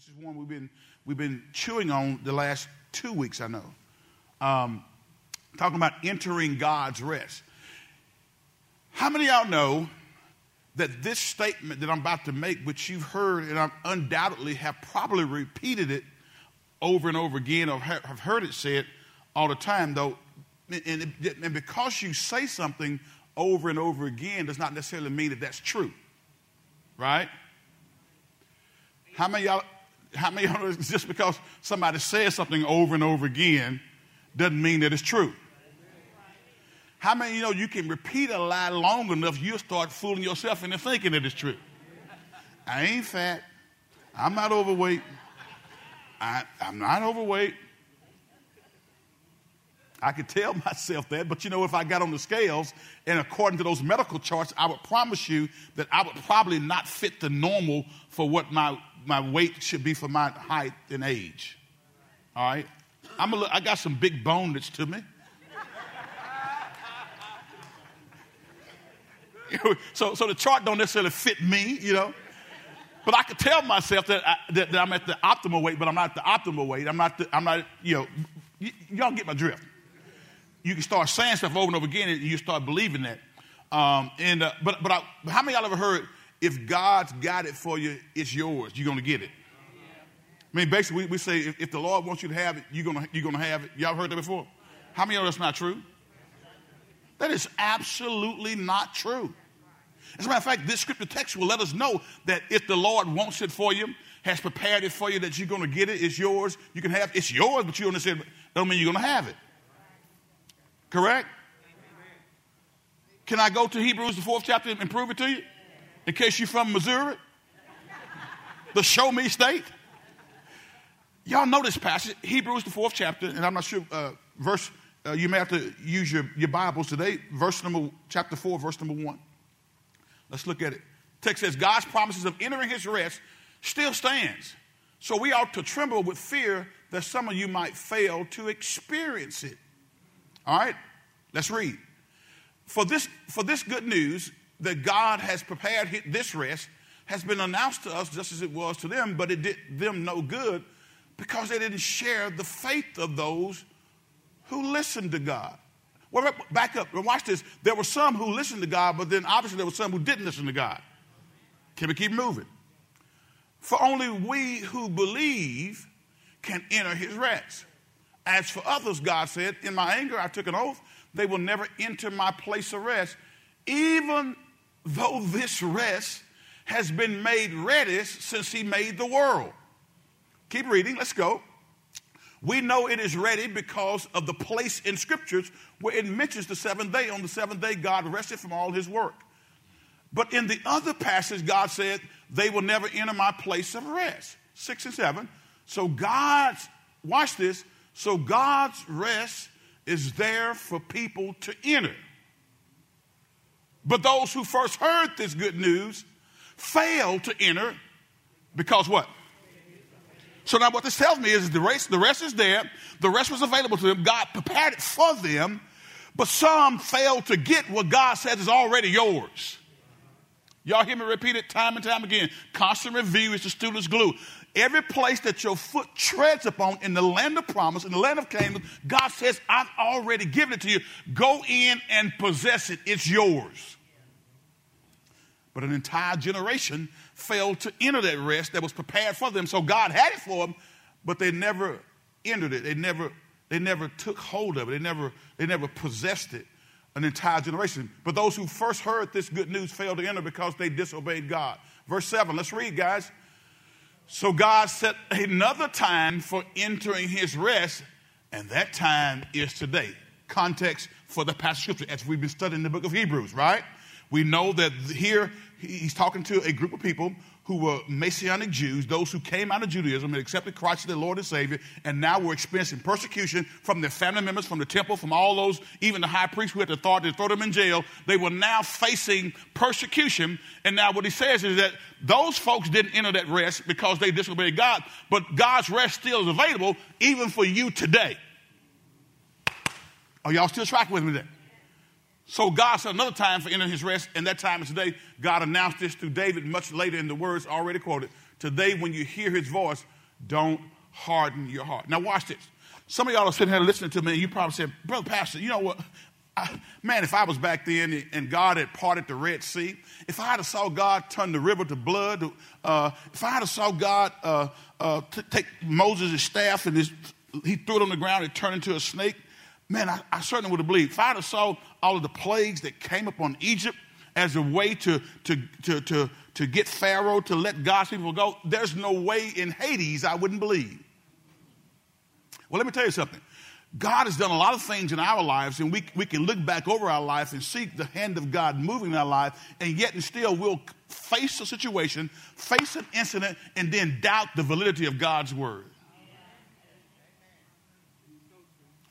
This is one we've been, we've been chewing on the last two weeks, I know. Um, talking about entering God's rest. How many of y'all know that this statement that I'm about to make, which you've heard and I undoubtedly have probably repeated it over and over again or have heard it said all the time, though, and, and because you say something over and over again does not necessarily mean that that's true, right? How many y'all how many of us, just because somebody says something over and over again doesn't mean that it's true? How many you know you can repeat a lie long enough, you'll start fooling yourself into thinking that it's true? I ain't fat. I'm not overweight. I, I'm not overweight. I could tell myself that, but you know, if I got on the scales and according to those medical charts, I would promise you that I would probably not fit the normal for what my my weight should be for my height and age. All right? I'm a, I got some big bonage to me. so, so the chart don't necessarily fit me, you know. But I could tell myself that, I, that, that I'm at the optimal weight, but I'm not the optimal weight. I'm not, the, I'm not you know, y- y'all get my drift. You can start saying stuff over and over again, and you start believing that. Um, and uh, but but I, how many y'all ever heard if God's got it for you, it's yours. You're going to get it. I mean, basically, we, we say if, if, the Lord wants you to have it, you're going you're to have it. Y'all heard that before? How many of that's not true? That is absolutely not true. As a matter of fact, this scripture text will let us know that if the Lord wants it for you, has prepared it for you, that you're going to get it, it's yours, you can have It's yours, but you understand, don't mean you're going to have it. Correct? Can I go to Hebrews, the fourth chapter, and prove it to you? In case you're from Missouri, the show me state. Y'all know this passage, Hebrews, the fourth chapter, and I'm not sure, uh, verse, uh, you may have to use your, your Bibles today, verse number, chapter 4, verse number 1. Let's look at it. Text says, God's promises of entering his rest still stands. So we ought to tremble with fear that some of you might fail to experience it. All right, let's read. For this, for this good news that God has prepared this rest has been announced to us just as it was to them, but it did them no good because they didn't share the faith of those who listened to God. Well, back up and watch this. There were some who listened to God, but then obviously there were some who didn't listen to God. Can we keep moving? For only we who believe can enter his rest. As for others, God said, In my anger I took an oath, they will never enter my place of rest, even though this rest has been made ready since he made the world. Keep reading, let's go. We know it is ready because of the place in scriptures where it mentions the seventh day. On the seventh day, God rested from all his work. But in the other passage, God said, They will never enter my place of rest. Six and seven. So God's, watch this, so God's rest is there for people to enter. But those who first heard this good news failed to enter because what? So now what this tells me is the rest, the rest is there. The rest was available to them. God prepared it for them, but some failed to get what God says is already yours. Y'all hear me repeat it time and time again. Constant review is the student's glue. Every place that your foot treads upon in the land of promise, in the land of Canaan, God says, I've already given it to you. Go in and possess it. It's yours. But an entire generation failed to enter that rest that was prepared for them. So God had it for them, but they never entered it. They never, they never took hold of it. They never, they never possessed it. An entire generation. But those who first heard this good news failed to enter because they disobeyed God. Verse 7, let's read, guys. So God set another time for entering his rest, and that time is today. Context for the past scripture as we've been studying the book of Hebrews, right? We know that here he's talking to a group of people who were Messianic Jews, those who came out of Judaism and accepted Christ as their Lord and Savior, and now were experiencing persecution from their family members, from the temple, from all those, even the high priest who had the authority to throw them in jail. They were now facing persecution. And now what he says is that those folks didn't enter that rest because they disobeyed God, but God's rest still is available even for you today. Are y'all still tracking with me there? So God set another time for entering his rest, and that time is today. God announced this to David much later in the words already quoted Today, when you hear his voice, don't harden your heart. Now, watch this. Some of y'all are sitting here listening to me, and you probably said, Brother Pastor, you know what? I, man, if I was back then and God had parted the Red Sea, if I had saw God turn the river to blood, uh, if I had saw God uh, uh, t- take Moses' staff and his, he threw it on the ground and turned into a snake, man, I, I certainly would have believed. If I had saw all of the plagues that came upon Egypt as a way to, to, to, to, to get Pharaoh to let God's people go, there's no way in Hades I wouldn't believe. Well, let me tell you something. God has done a lot of things in our lives, and we, we can look back over our life and see the hand of God moving in our life, and yet and still we'll face a situation, face an incident, and then doubt the validity of God's word.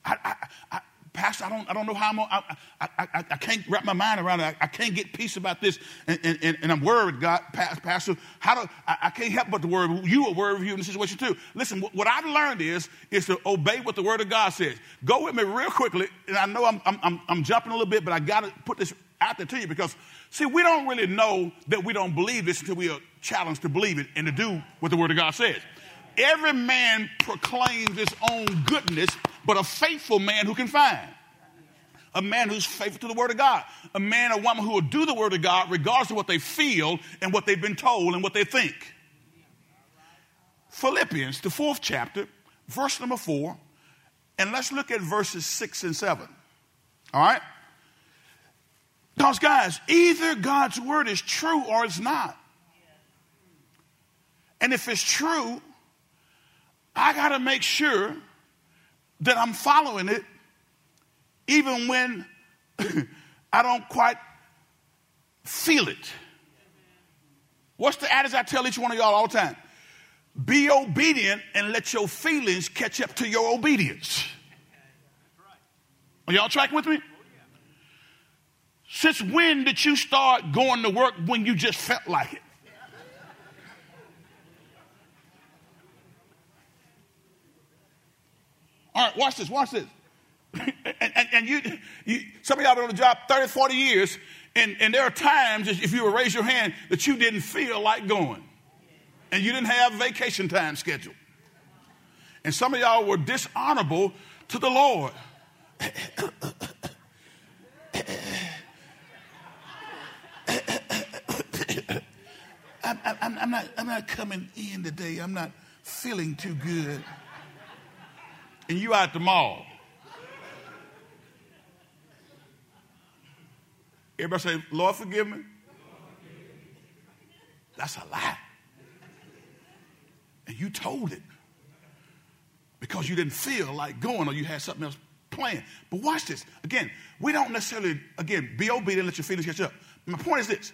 I, I, I, Pastor, I don't, I don't know how I'm, I, I, I, I can't wrap my mind around it. I, I can't get peace about this. And, and, and I'm worried, God, Pastor, how do, I, I can't help but to worry. You are worried you in the situation too. Listen, what I've learned is, is to obey what the word of God says. Go with me real quickly. And I know I'm, I'm, I'm jumping a little bit, but I got to put this out there to you because, see, we don't really know that we don't believe this until we are challenged to believe it and to do what the word of God says. Every man proclaims his own goodness, but a faithful man who can find. A man who's faithful to the word of God. A man or woman who will do the word of God regardless of what they feel and what they've been told and what they think. Philippians, the fourth chapter, verse number four, and let's look at verses six and seven. All right? Because, guys, either God's word is true or it's not. And if it's true, I got to make sure that I'm following it even when I don't quite feel it. What's the adage I tell each one of y'all all the time? Be obedient and let your feelings catch up to your obedience. Are y'all tracking with me? Since when did you start going to work when you just felt like it? All right, watch this, watch this. and, and, and you, you, some of y'all been on the job 30, 40 years, and, and there are times, if you would raise your hand, that you didn't feel like going. And you didn't have vacation time scheduled. And some of y'all were dishonorable to the Lord. I'm, I'm, I'm, not, I'm not coming in today. I'm not feeling too good and you out the mall. Everybody say, Lord, forgive me. That's a lie. And you told it because you didn't feel like going or you had something else planned. But watch this. Again, we don't necessarily, again, be obedient, and let your feelings catch up. My point is this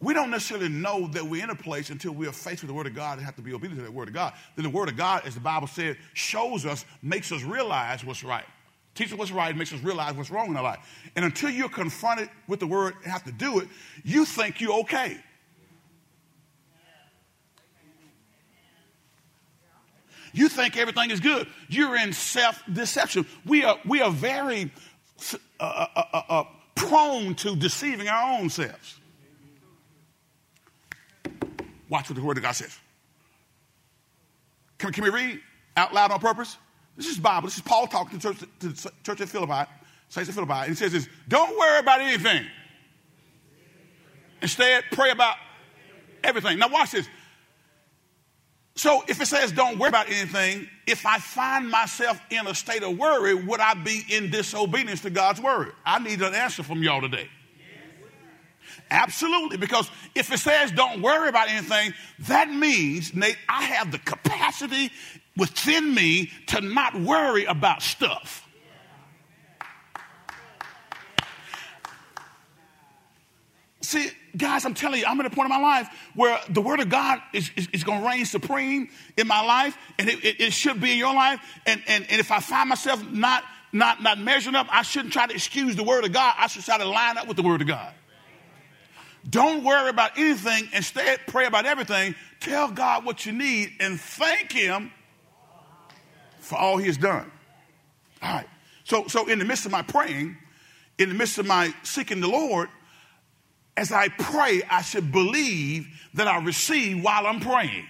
we don't necessarily know that we're in a place until we are faced with the Word of God and have to be obedient to the Word of God. Then the Word of God, as the Bible said, shows us, makes us realize what's right. Teaches what's right, makes us realize what's wrong in our life. And until you're confronted with the Word and have to do it, you think you're okay. You think everything is good. You're in self deception. We are, we are very uh, uh, uh, uh, prone to deceiving our own selves. Watch what the Word of God says. Can, can we read out loud on purpose? This is Bible. This is Paul talking to, church, to the church at Philippi, says to Philippi, and he says this, don't worry about anything. Instead, pray about everything. Now watch this. So if it says don't worry about anything, if I find myself in a state of worry, would I be in disobedience to God's word? I need an answer from y'all today. Absolutely, because if it says don't worry about anything, that means, Nate, I have the capacity within me to not worry about stuff. See, guys, I'm telling you, I'm at a point in my life where the Word of God is, is, is going to reign supreme in my life, and it, it, it, should be in your life. And, and, and if I find myself not, not, not measuring up, I shouldn't try to excuse the Word of God. I should try to line up with the Word of God. Don't worry about anything. Instead, pray about everything. Tell God what you need and thank Him for all He has done. All right. So, so in the midst of my praying, in the midst of my seeking the Lord, as I pray, I should believe that I receive while I'm praying.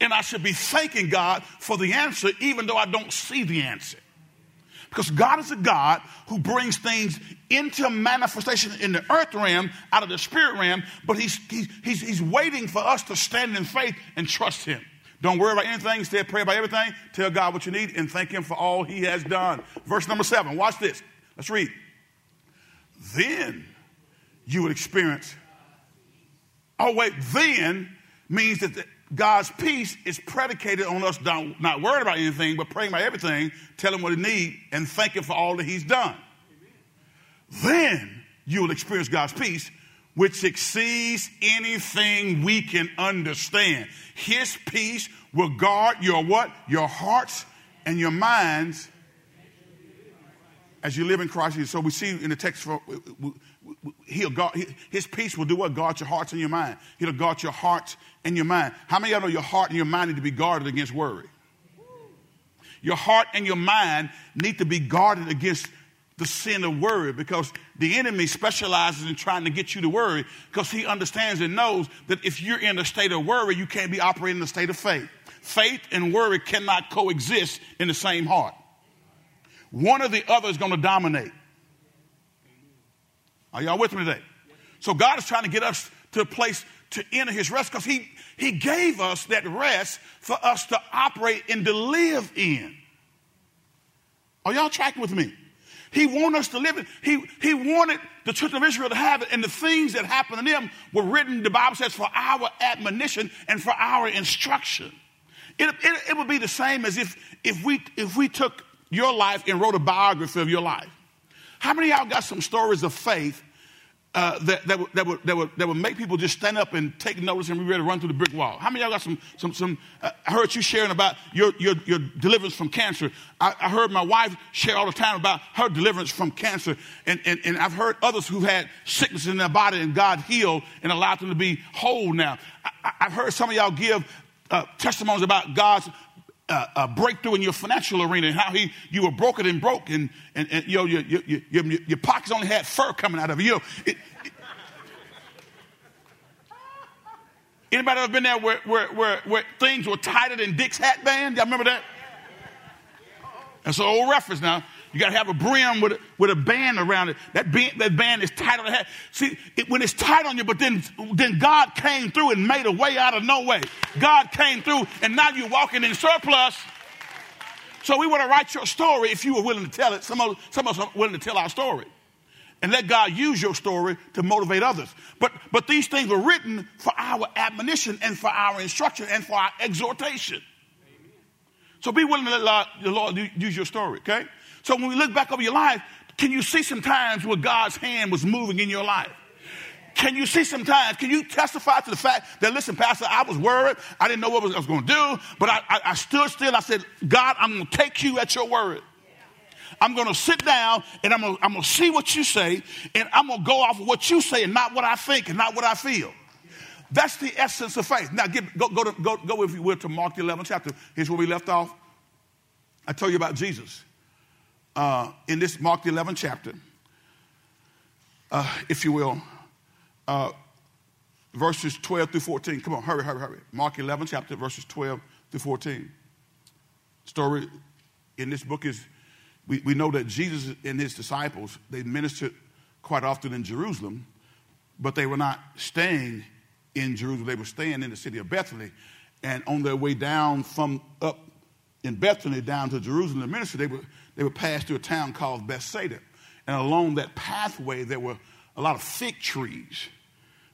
And I should be thanking God for the answer, even though I don't see the answer. Because God is a God who brings things into manifestation in the earth realm out of the spirit realm, but he's, he's, he's, he's waiting for us to stand in faith and trust Him. Don't worry about anything. Instead, pray about everything. Tell God what you need and thank Him for all He has done. Verse number seven. Watch this. Let's read. Then you would experience. Oh, wait. Then means that the, God's peace is predicated on us not, not worrying about anything, but praying about everything, telling what he needs, and thank him for all that he's done. Then you will experience God's peace, which exceeds anything we can understand. His peace will guard your what? Your hearts and your minds as you live in Christ. So we see in the text for he'll guard, his peace will do what? Guard your hearts and your mind. He'll guard your heart and your mind. How many of you know your heart and your mind need to be guarded against worry? Your heart and your mind need to be guarded against the sin of worry because the enemy specializes in trying to get you to worry because he understands and knows that if you're in a state of worry, you can't be operating in a state of faith. Faith and worry cannot coexist in the same heart. One or the other is going to dominate. Are y'all with me today? So God is trying to get us to a place to enter his rest because he, he gave us that rest for us to operate and to live in. Are y'all tracking with me? He wanted us to live it. He, he wanted the children of Israel to have it, and the things that happened to them were written, the Bible says, for our admonition and for our instruction. It, it, it would be the same as if, if, we, if we took your life and wrote a biography of your life. How many of y'all got some stories of faith uh, that, that, would, that, would, that, would, that would make people just stand up and take notice and be ready to run through the brick wall. How many y'all got some, some, some uh, I heard you sharing about your, your, your deliverance from cancer. I, I, heard my wife share all the time about her deliverance from cancer. And, and, and I've heard others who've had sickness in their body and God healed and allowed them to be whole now. I, have heard some of y'all give uh, testimonies about God's uh, a breakthrough in your financial arena and how he you were broken and broke and, and, and you know, your, your, your, your, pockets only had fur coming out of you. It, it, anybody ever been there where, where, where, where things were tighter than Dick's hat band? Y'all remember that? That's an old reference now. You got to have a brim with a, with a band around it. That band, that band is tight on the head. See, it, when it's tight on you, but then, then God came through and made a way out of no way. God came through, and now you're walking in surplus. So we want to write your story if you were willing to tell it. Some of, some of us are willing to tell our story. And let God use your story to motivate others. But, but these things were written for our admonition and for our instruction and for our exhortation. So be willing to let the Lord use your story, okay? So when we look back over your life, can you see some times where God's hand was moving in your life? Can you see some times? Can you testify to the fact that, listen, Pastor, I was worried. I didn't know what I was going to do, but I, I, I stood still. I said, God, I'm going to take you at your word. I'm going to sit down and I'm going to, I'm going to see what you say, and I'm going to go off of what you say and not what I think and not what I feel. That's the essence of faith. Now, get, go, go, to, go, go, if you will, to Mark the 11th chapter. Here's where we left off. I told you about Jesus uh, in this Mark the 11th chapter, uh, if you will, uh, verses 12 through 14. Come on, hurry, hurry, hurry. Mark 11 chapter, verses 12 through 14. Story in this book is we, we know that Jesus and his disciples, they ministered quite often in Jerusalem, but they were not staying in Jerusalem. They were staying in the city of Bethany. And on their way down from up in Bethany down to Jerusalem to minister, they were they would pass through a town called Bethsaida. And along that pathway, there were a lot of fig trees.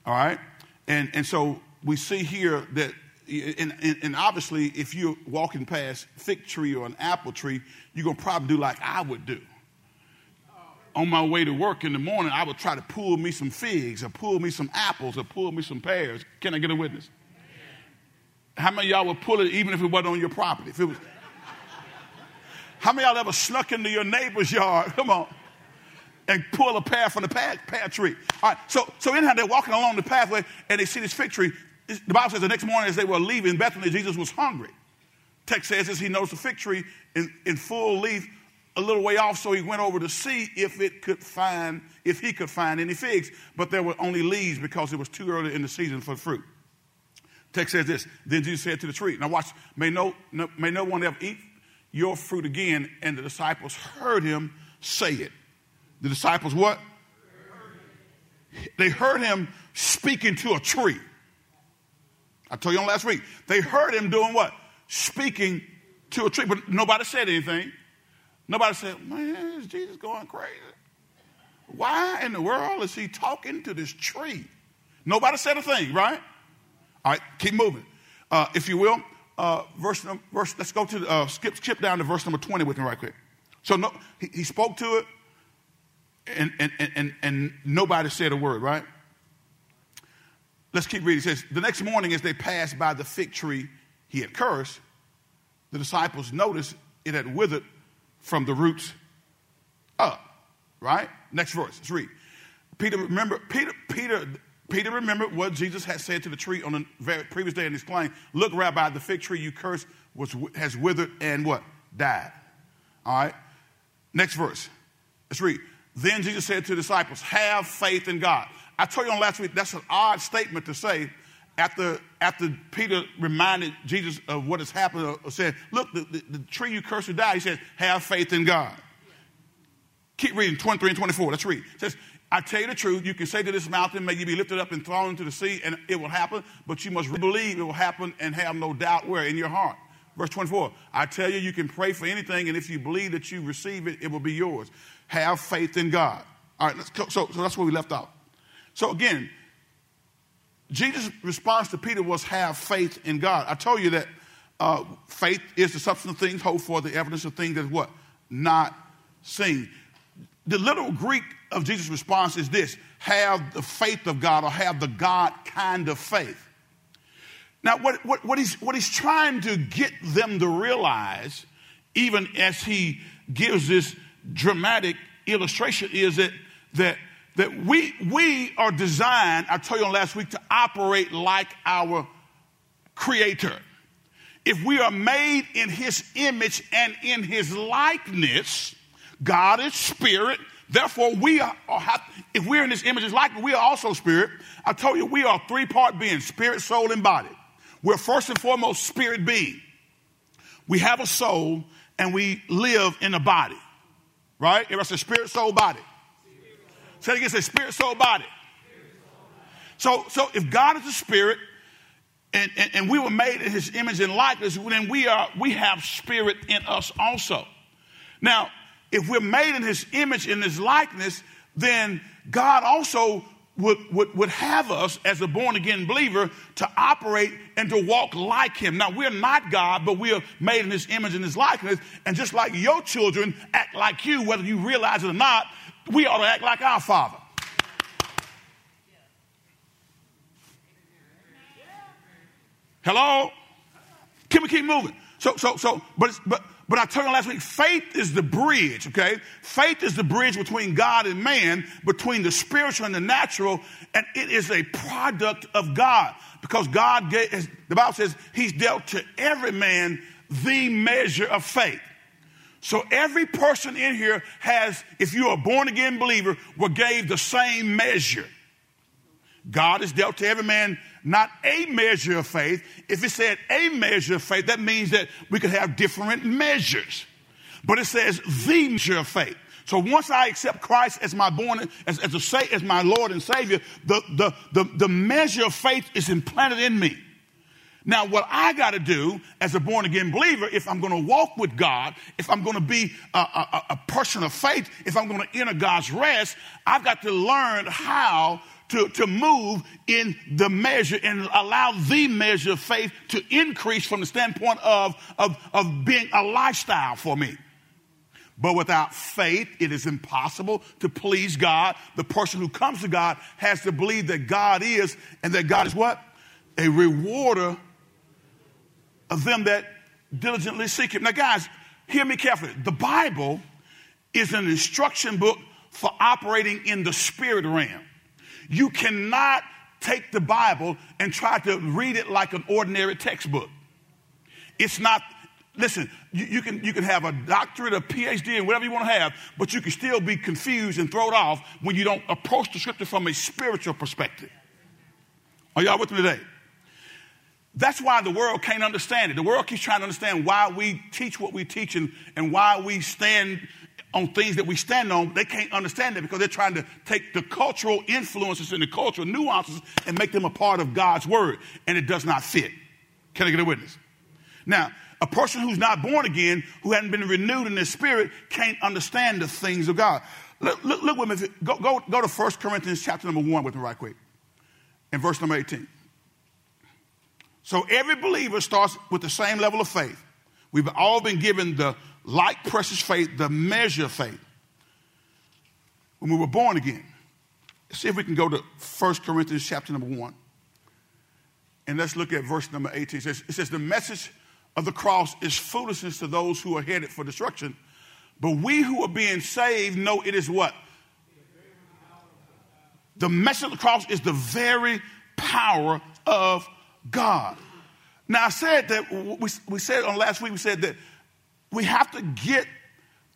All right? And, and so we see here that, and, and, and obviously, if you're walking past fig tree or an apple tree, you're going to probably do like I would do. On my way to work in the morning, I would try to pull me some figs or pull me some apples or pull me some pears. Can I get a witness? How many y'all would pull it even if it wasn't on your property? If it was, how many y'all ever snuck into your neighbor's yard? Come on. And pull a pear from the pear, pear tree. All right. So, so anyhow, they're walking along the pathway and they see this fig tree. The Bible says the next morning as they were leaving Bethany, Jesus was hungry. Text says as he noticed the fig tree in, in full leaf a little way off, so he went over to see if it could find, if he could find any figs. But there were only leaves because it was too early in the season for fruit Text says this. Then Jesus said to the tree, Now watch, may no, no, may no one ever eat your fruit again. And the disciples heard him say it. The disciples what? They heard him speaking to a tree. I told you on last week. They heard him doing what? Speaking to a tree. But nobody said anything. Nobody said, man, is Jesus going crazy? Why in the world is he talking to this tree? Nobody said a thing, right? All right, keep moving. Uh, if you will, uh, verse, verse, let's go to, uh, skip, skip down to verse number 20 with me right quick. So no, he, he spoke to it, and, and, and, and nobody said a word, right? Let's keep reading. It says, The next morning, as they passed by the fig tree he had cursed, the disciples noticed it had withered from the roots up. Right? Next verse. Let's read. Peter remember Peter Peter Peter remembered what Jesus had said to the tree on the very previous day and exclaimed, Look, Rabbi, the fig tree you cursed was, has withered and what? Died. All right. Next verse. Let's read. Then Jesus said to the disciples, Have faith in God. I told you on last week, that's an odd statement to say after, after Peter reminded Jesus of what has happened, or said, Look, the, the, the tree you cursed to die, he said, Have faith in God. Keep reading 23 and 24. Let's read. It says, I tell you the truth, you can say to this mountain, May you be lifted up and thrown into the sea, and it will happen, but you must believe it will happen and have no doubt where in your heart. Verse 24, I tell you, you can pray for anything, and if you believe that you receive it, it will be yours. Have faith in God. All right, so, so that's where we left off. So again, Jesus' response to Peter was have faith in God. I told you that uh, faith is the substance of things hoped for, the evidence of things that what? Not seen. The literal Greek of Jesus' response is this have the faith of God or have the God kind of faith. Now, what, what, what, he's, what he's trying to get them to realize, even as he gives this dramatic illustration, is that, that that we, we are designed, I told you last week, to operate like our Creator. If we are made in His image and in His likeness, God is spirit. Therefore, we are, if we're in His image and likeness, we are also spirit. I told you we are three part beings spirit, soul, and body. We're first and foremost spirit being. We have a soul and we live in a body, right? Was a spirit, soul, body. Say it again, say spirit, soul, body. So, so if God is a spirit, and, and, and, we were made in his image and likeness, then we are we have spirit in us also. Now, if we're made in his image in his likeness, then God also would, would, would have us as a born again believer to operate and to walk like him. Now, we're not God, but we are made in his image and his likeness. And just like your children act like you, whether you realize it or not, we ought to act like our Father. Hello? Can we keep moving? So, so, so, but, but, but I told you last week, faith is the bridge, okay? Faith is the bridge between God and man, between the spiritual and the natural, and it is a product of God. Because God, gave, the Bible says, He's dealt to every man the measure of faith. So every person in here has, if you're a born again believer, were gave the same measure. God has dealt to every man not a measure of faith. If it said a measure of faith, that means that we could have different measures. But it says the measure of faith. So once I accept Christ as my born, as, as, a, say as my Lord and Savior, the, the, the, the measure of faith is implanted in me. Now, what I got to do as a born again believer, if I'm going to walk with God, if I'm going to be a, a, a person of faith, if I'm going to enter God's rest, I've got to learn how to, to move in the measure and allow the measure of faith to increase from the standpoint of, of, of being a lifestyle for me. But without faith, it is impossible to please God. The person who comes to God has to believe that God is, and that God is what? A rewarder of them that diligently seek him. Now, guys, hear me carefully. The Bible is an instruction book for operating in the spirit realm. You cannot take the Bible and try to read it like an ordinary textbook. It's not, listen, you, you, can, you can have a doctorate, a PhD, and whatever you want to have, but you can still be confused and thrown off when you don't approach the scripture from a spiritual perspective. Are y'all with me today? That's why the world can't understand it. The world keeps trying to understand why we teach what we teach and, and why we stand on things that we stand on. They can't understand it because they're trying to take the cultural influences and the cultural nuances and make them a part of God's word. And it does not fit. Can I get a witness? Now, a person who's not born again, who hasn't been renewed in their spirit, can't understand the things of God. Look, look, look with me. Go, go, go to 1 Corinthians chapter number 1 with me right quick. In verse number 18. So every believer starts with the same level of faith. We've all been given the like precious faith, the measure of faith. When we were born again. Let's see if we can go to 1 Corinthians chapter number 1. And let's look at verse number 18. It says, it says, The message of the cross is foolishness to those who are headed for destruction. But we who are being saved know it is what? The message of the cross is the very power of God. Now, I said that, we, we said on last week, we said that we have to get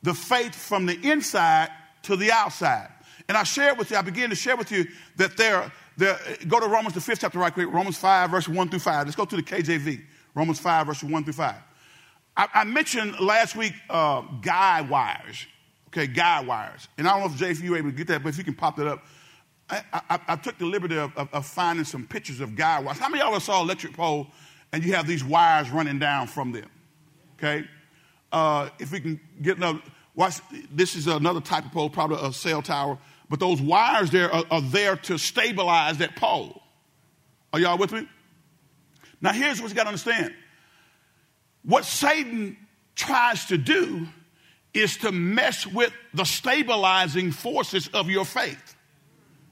the faith from the inside to the outside. And I shared with you, I began to share with you that there, there go to Romans, the fifth chapter, right quick, Romans 5, verse 1 through 5. Let's go to the KJV, Romans 5, verse 1 through 5. I, I mentioned last week uh, guy wires, okay, guy wires. And I don't know if Jay, if you were able to get that, but if you can pop that up. I, I, I took the liberty of, of, of, finding some pictures of guy wires. How many of y'all saw electric pole and you have these wires running down from them? Okay? Uh, if we can get another, watch, this is another type of pole, probably a cell tower, but those wires there are, are there to stabilize that pole. Are y'all with me? Now, here's what you got to understand what Satan tries to do is to mess with the stabilizing forces of your faith.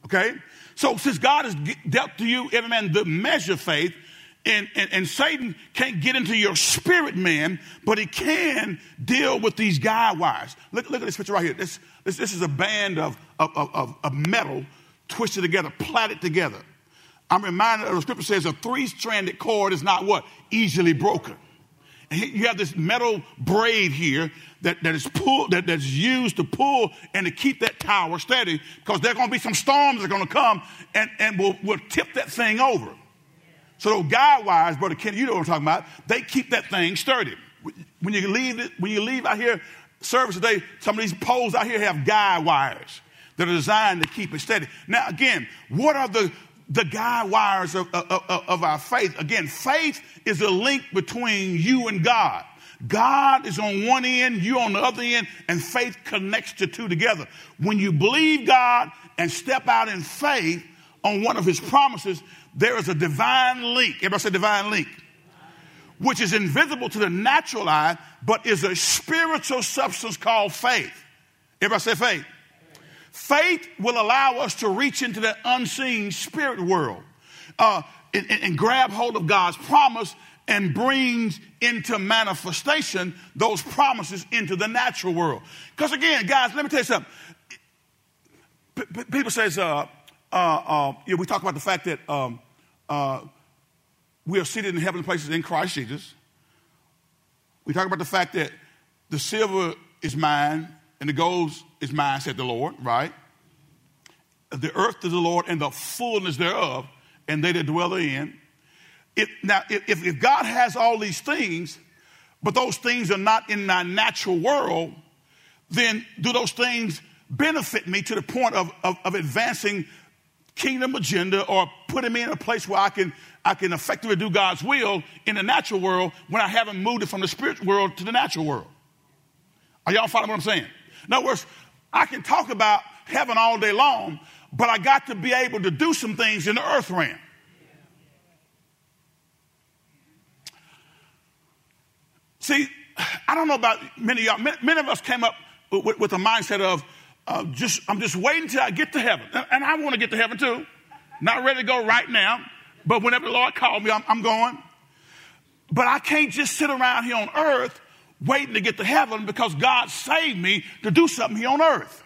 Okay? So since God has dealt to you, every man, the measure of faith, and, and, and, Satan can't get into your spirit man, but he can deal with these guy wires. Look, look at this picture right here. This, this, this is a band of, of, of, of metal twisted together, plaited together. I'm reminded of the scripture says a three-stranded cord is not what? Easily broken. And you have this metal braid here that, that is pulled, that, that's used to pull and to keep that tower steady because there are going to be some storms that are going to come and, and will, will tip that thing over. So those guide wires, Brother Kenny, you know what I'm talking about, they keep that thing sturdy. When you leave it, when you leave out here service today, some of these poles out here have guy wires that are designed to keep it steady. Now, again, what are the the guy wires of, of, of, our faith. Again, faith is a link between you and God. God is on one end, you on the other end, and faith connects the two together. When you believe God and step out in faith on one of his promises, there is a divine link. Everybody say divine link. Which is invisible to the natural eye, but is a spiritual substance called faith. Everybody say faith. Faith will allow us to reach into that unseen spirit world uh, and, and grab hold of God's promise and brings into manifestation those promises into the natural world. Because again, guys, let me tell you something. P- people say, uh, uh, uh, you know, we talk about the fact that um, uh, we are seated in heavenly places in Christ Jesus. We talk about the fact that the silver is mine and the gold is mine, said the Lord, right? The earth is the Lord and the fullness thereof, and they that dwell therein. It, now, if, if God has all these things, but those things are not in my natural world, then do those things benefit me to the point of, of, of advancing kingdom agenda or putting me in a place where I can, I can effectively do God's will in the natural world when I haven't moved it from the spiritual world to the natural world? Are y'all following what I'm saying? In other words, I can talk about heaven all day long, but I got to be able to do some things in the earth realm. See, I don't know about many of y'all. Many, of us came up with, with a mindset of uh, just I'm just waiting till I get to heaven, and, I want to get to heaven too. Not ready to go right now, but whenever the Lord calls me, I'm, I'm going. But I can't just sit around here on earth waiting to get to heaven because God saved me to do something here on earth.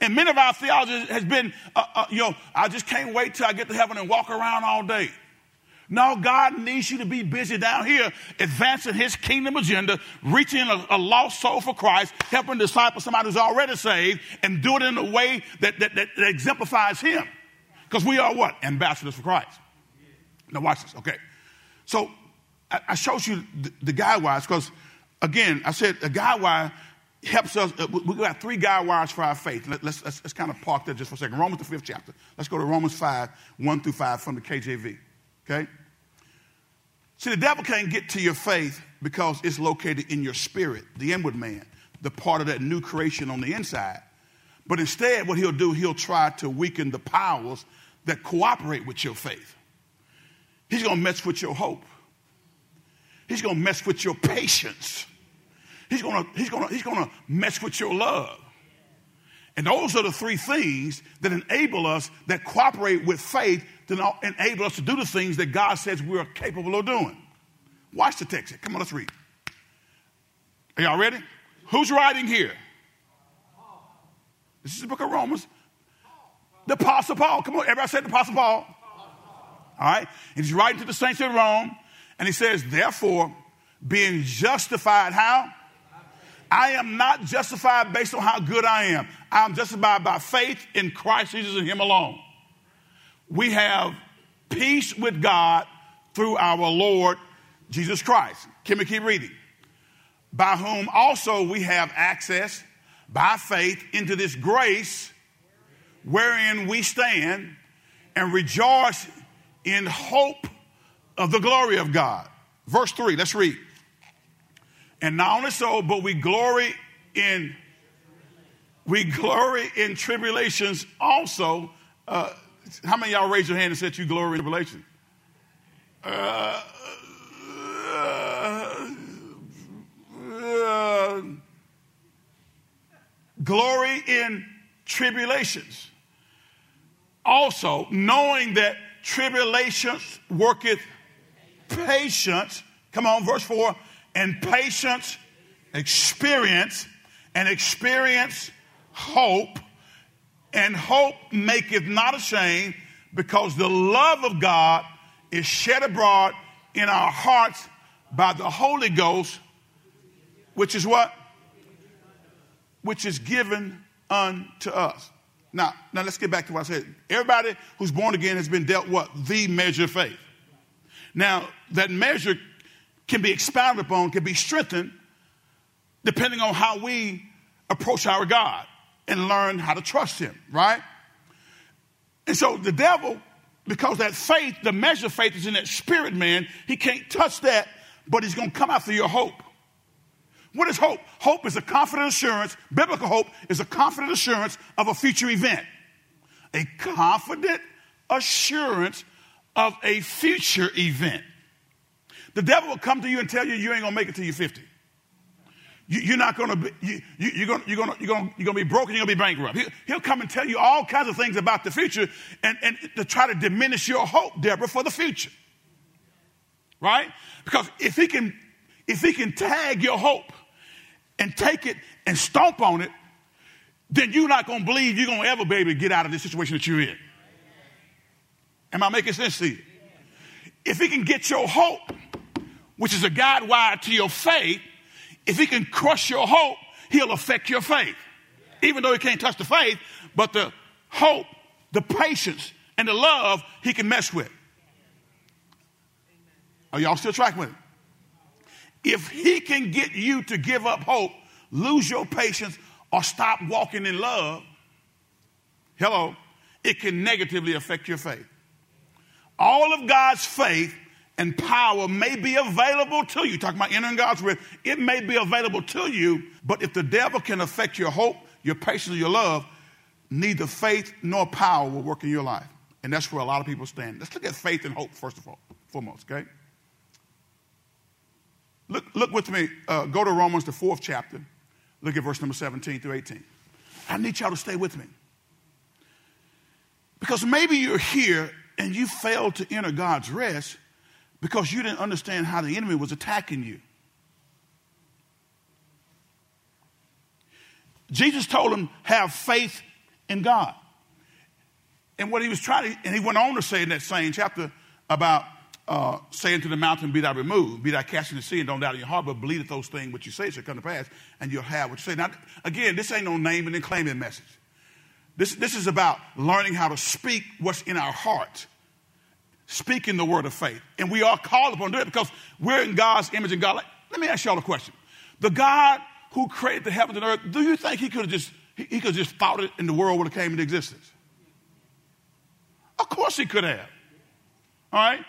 And many of our theology has been, uh, uh, you know, I just can't wait till I get to heaven and walk around all day. No, God needs you to be busy down here advancing his kingdom agenda, reaching a, a lost soul for Christ, helping disciple somebody who's already saved, and do it in a way that, that, that, that exemplifies him. Because we are what? Ambassadors for Christ. Now, watch this. Okay. So I, I showed you the, the wires because, again, I said a guide wire helps us. Uh, we got three guide wires for our faith. Let, us let's, let's kind of park there just for a second. Romans, the fifth chapter. Let's go to Romans 5, 1 through 5 from the KJV. Okay? See, the devil can't get to your faith because it's located in your spirit, the inward man, the part of that new creation on the inside. But instead, what he'll do, he'll try to weaken the powers that cooperate with your faith. He's going to mess with your hope. He's going to mess with your patience. He's going to, he's going to, he's going to mess with your love. And those are the three things that enable us, that cooperate with faith, to enable us to do the things that God says we're capable of doing. Watch the text. Come on, let's read. Are y'all ready? Who's writing here? This is the book of Romans. The Apostle Paul. Come on, everybody said the Apostle Paul. All right? And he's writing to the saints in Rome, and he says, Therefore, being justified, how? I am not justified based on how good I am. I'm justified by faith in Christ Jesus and Him alone. We have peace with God through our Lord Jesus Christ. Can we keep reading? By whom also we have access by faith into this grace wherein we stand and rejoice in hope of the glory of God. Verse 3, let's read. And not only so, but we glory in we glory in tribulations also. Uh, how many y'all raise your hand and said you glory in tribulation? Uh, uh, uh, glory in tribulations. Also, knowing that tribulations worketh patience. Come on, verse 4. And patience, experience, and experience, hope. And hope maketh not ashamed, because the love of God is shed abroad in our hearts by the Holy Ghost, which is what? Which is given unto us. Now, now let's get back to what I said. Everybody who's born again has been dealt what? The measure of faith. Now, that measure can be expounded upon, can be strengthened, depending on how we approach our God and learn how to trust Him, right? And so the devil, because that faith, the measure of faith is in that spirit man, he can't touch that, but he's going to come after your hope. What is hope? Hope is a confident assurance. Biblical hope is a confident assurance of a future event. A confident assurance of a future event. The devil will come to you and tell you you ain't gonna make it till you're 50. You, are not gonna be, you, you, are gonna, you're gonna, you're gonna, you're gonna be broken, you're gonna be bankrupt. He'll, he'll, come and tell you all kinds of things about the future and, and to try to diminish your hope, Deborah, for the future. Right? Because if he can, if he can tag your hope and take it and stomp on it, then you're not going to believe you're going to ever be able to get out of this situation that you're in. Am I making sense to you? If he can get your hope, which is a guide wire to your faith, if he can crush your hope, he'll affect your faith. Even though he can't touch the faith, but the hope, the patience, and the love he can mess with. Are y'all still tracking with it? If he can get you to give up hope, lose your patience, or stop walking in love, hello, it can negatively affect your faith. All of God's faith and power may be available to you. Talking about entering God's rest, it may be available to you, but if the devil can affect your hope, your patience, your love, neither faith nor power will work in your life. And that's where a lot of people stand. Let's look at faith and hope, first of all, foremost, okay? Look, look with me, uh, go to Romans, the fourth chapter. Look at verse number 17 through 18. I need y'all to stay with me. Because maybe you're here and you failed to enter God's rest because you didn't understand how the enemy was attacking you. Jesus told him, have faith in God. And what he was trying to, and he went on to say in that same chapter about uh, saying to the mountain, Be thou removed, be thou cast into the sea, and don't doubt in your heart, but believe that those things which you say shall come to pass, and you'll have what you say. Now, again, this ain't no naming and claiming message. This, this is about learning how to speak what's in our heart. Speaking the word of faith. And we are called upon to do it because we're in God's image and God. Like, let me ask y'all a question. The God who created the heavens and earth, do you think he could have just he, he could just thought it and the world would have came into existence? Of course he could have. All right?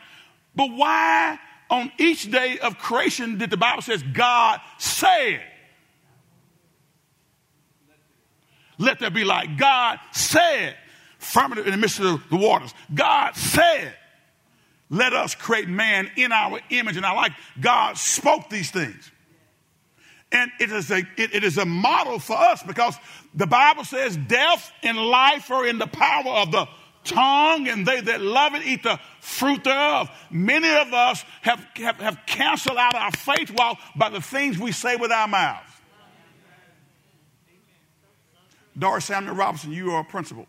But why on each day of creation did the Bible says God said? Let there be light. God said, firmament in the midst of the waters. God said, let us create man in our image and I like. God spoke these things. And it is, a, it, it is a model for us because the Bible says death and life are in the power of the tongue, and they that love it eat the fruit thereof. Many of us have, have, have canceled out our faith while by the things we say with our mouths. Doris Samuel Robinson, you are a principal,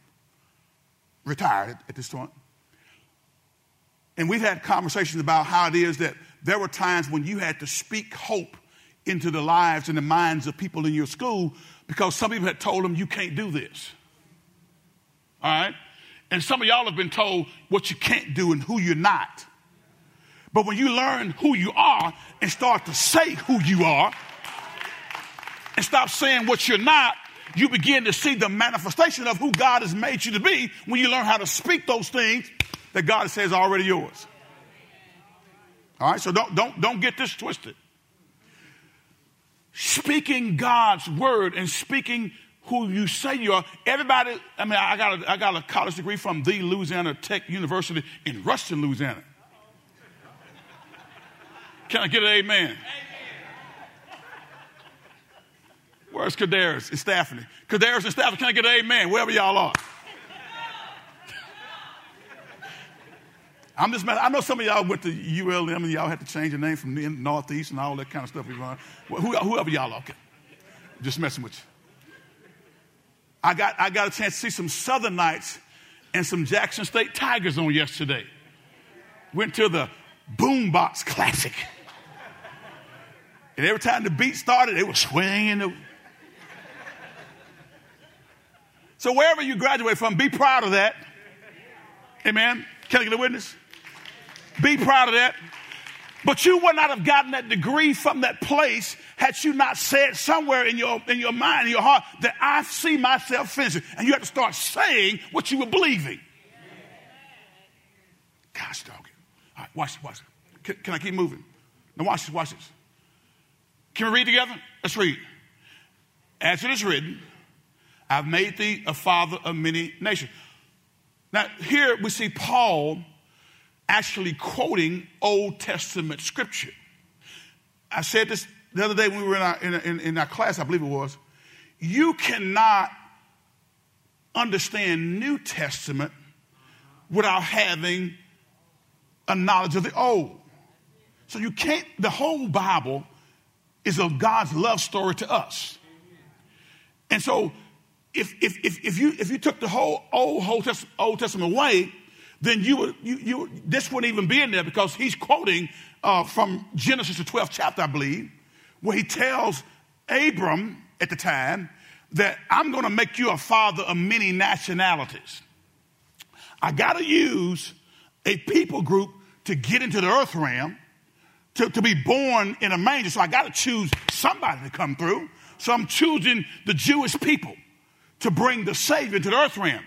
retired at this point. And we've had conversations about how it is that there were times when you had to speak hope into the lives and the minds of people in your school because some people had told them you can't do this. All right? And some of y'all have been told what you can't do and who you're not. But when you learn who you are and start to say who you are and stop saying what you're not, you begin to see the manifestation of who God has made you to be when you learn how to speak those things that God says already yours. All right, so don't, don't, don't get this twisted. Speaking God's word and speaking who you say you are. Everybody, I mean, I got a, I got a college degree from the Louisiana Tech University in Ruston, Louisiana. Can I get an amen? amen. Where's Kadaris? It's Stephanie. Kadaris and Stephanie, can I get an amen? Wherever y'all are. I'm just mad. I know some of y'all went to ULM and y'all had to change your name from the Northeast and all that kind of stuff. We run. Whoever y'all are, okay. Just messing with you. I got, I got a chance to see some Southern Knights and some Jackson State Tigers on yesterday. Went to the Boombox Classic. And every time the beat started, they were swinging. So wherever you graduate from, be proud of that. Amen. Can I get a witness? Be proud of that. But you would not have gotten that degree from that place had you not said somewhere in your, in your mind, in your heart, that I see myself finishing. And you have to start saying what you were believing. Gosh, dog. All right, watch this, watch this. Can, can I keep moving? Now, watch this, watch this. Can we read together? Let's read. As it is written, I've made thee a father of many nations. Now, here we see Paul actually quoting Old Testament scripture. I said this the other day when we were in our, in, in, in our class, I believe it was. You cannot understand New Testament without having a knowledge of the Old. So you can't, the whole Bible is of God's love story to us. And so if, if, if, if, you, if you took the whole Old, Old Testament away, then you would, you, you, this wouldn't even be in there because he's quoting uh, from Genesis, the 12th chapter, I believe, where he tells Abram at the time that I'm going to make you a father of many nationalities. I got to use a people group to get into the earth realm, to, to be born in a manger. So I got to choose somebody to come through. So I'm choosing the Jewish people to bring the Savior to the earth realm.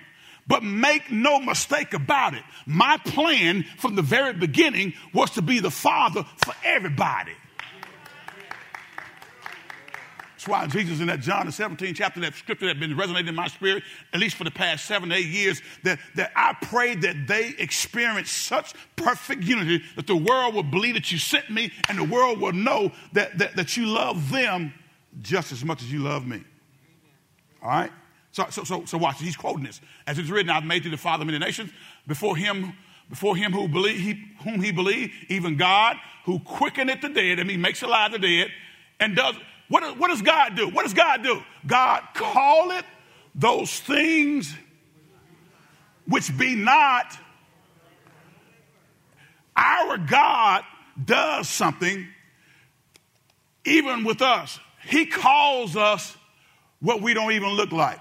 But make no mistake about it. My plan from the very beginning was to be the father for everybody. That's why Jesus in that John the 17th chapter, that scripture that has been resonating in my spirit, at least for the past seven, eight years, that, that I prayed that they experience such perfect unity that the world will believe that you sent me and the world will know that, that, that you love them just as much as you love me. All right? So, so, so, so watch. He's quoting this. As it's written, I've made thee the father of many nations. Before him, before him who believe, he, whom he believed, even God, who quickeneth the dead, and he makes alive the dead, and does, what, what does God do? What does God do? God calleth those things which be not. Our God does something even with us. He calls us what we don't even look like.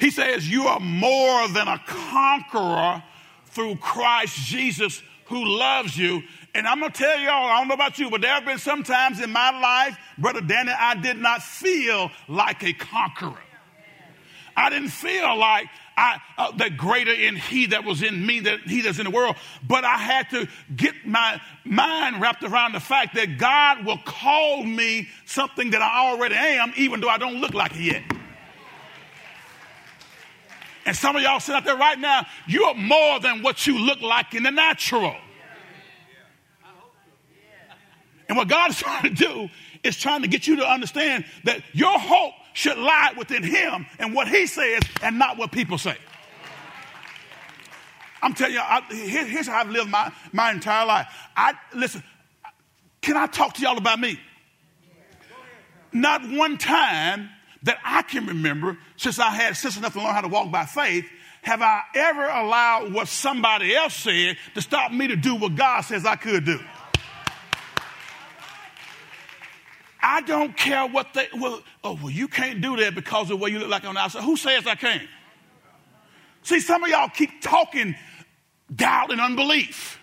He says, You are more than a conqueror through Christ Jesus who loves you. And I'm going to tell y'all, I don't know about you, but there have been some times in my life, Brother Danny, I did not feel like a conqueror. I didn't feel like I, uh, greater in he that was in me than he that's in the world. But I had to get my mind wrapped around the fact that God will call me something that I already am, even though I don't look like it yet. And some of y'all sit out there right now, you're more than what you look like in the natural. And what God is trying to do is trying to get you to understand that your hope should lie within Him and what He says and not what people say. I'm telling you, I, here, here's how I've lived my, my entire life. I listen. Can I talk to y'all about me? Not one time that I can remember since I had sense enough to learn how to walk by faith have I ever allowed what somebody else said to stop me to do what God says I could do. I don't care what they, well, oh, well, you can't do that because of way you look like on the outside. Who says I can't? See, some of y'all keep talking doubt and unbelief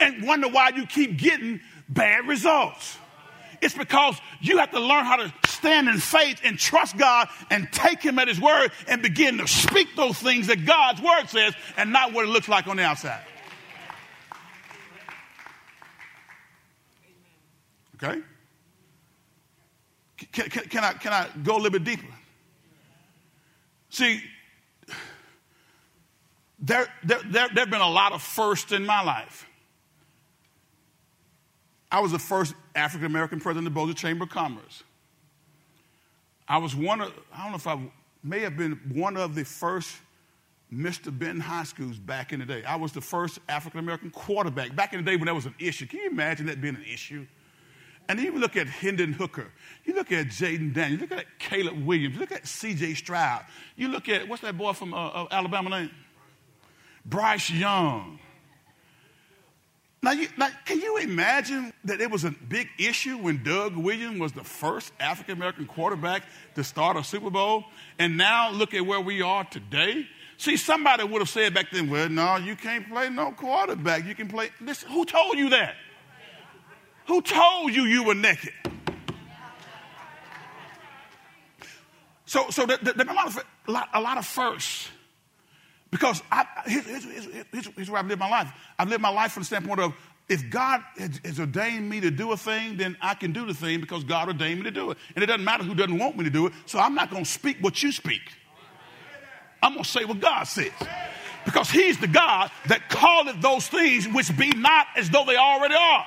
and wonder why you keep getting bad results. It's because you have to learn how to stand in faith and trust God and take Him at His word and begin to speak those things that God's word says and not what it looks like on the outside. Okay? Can, can, can, I, can I go a little bit deeper? See, there, there, there, there have been a lot of firsts in my life. I was the first African American president of the Chamber of Commerce. I was one of, I don't know if I may have been one of the first Mr. Benton High Schools back in the day. I was the first African American quarterback back in the day when that was an issue. Can you imagine that being an issue? And you look at Hendon Hooker, you look at Jayden Daniels, you look at Caleb Williams, you look at C.J. Stroud, you look at what's that boy from uh, uh, Alabama name? Bryce Young. Now, you, now, can you imagine that it was a big issue when Doug Williams was the first African American quarterback to start a Super Bowl? And now look at where we are today. See, somebody would have said back then, well, no, you can't play no quarterback. You can play. Listen, who told you that? Who told you you were naked? So, so there's a lot of, a lot, a lot of firsts. Because I, here's, here's, here's, where I've lived my life. I've lived my life from the standpoint of if God has, has ordained me to do a thing, then I can do the thing because God ordained me to do it. And it doesn't matter who doesn't want me to do it. So I'm not going to speak what you speak. I'm going to say what God says. Because He's the God that calleth those things which be not as though they already are.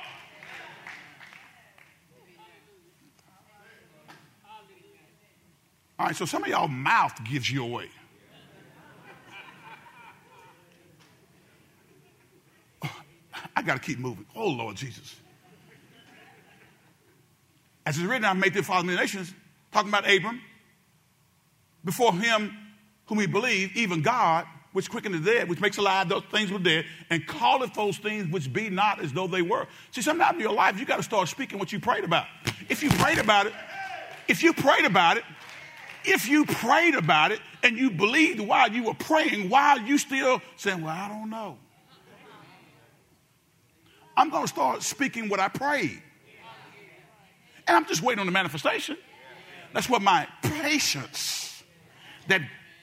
All right, so some of y'all mouth gives you away. I got to keep moving. Oh, Lord Jesus. As it's written, I made the father of many nations, talking about Abram. Before him, whom he believed, even God, which quickened the dead, which makes alive those things which were dead, and calleth those things which be not as though they were. See, sometimes in your life, you got to start speaking what you prayed about. If you prayed about it, if you prayed about it, if you prayed about it and you believed while you were praying, while you still saying, Well, I don't know. I'm going to start speaking what I prayed. And I'm just waiting on the manifestation. That's what my patience, that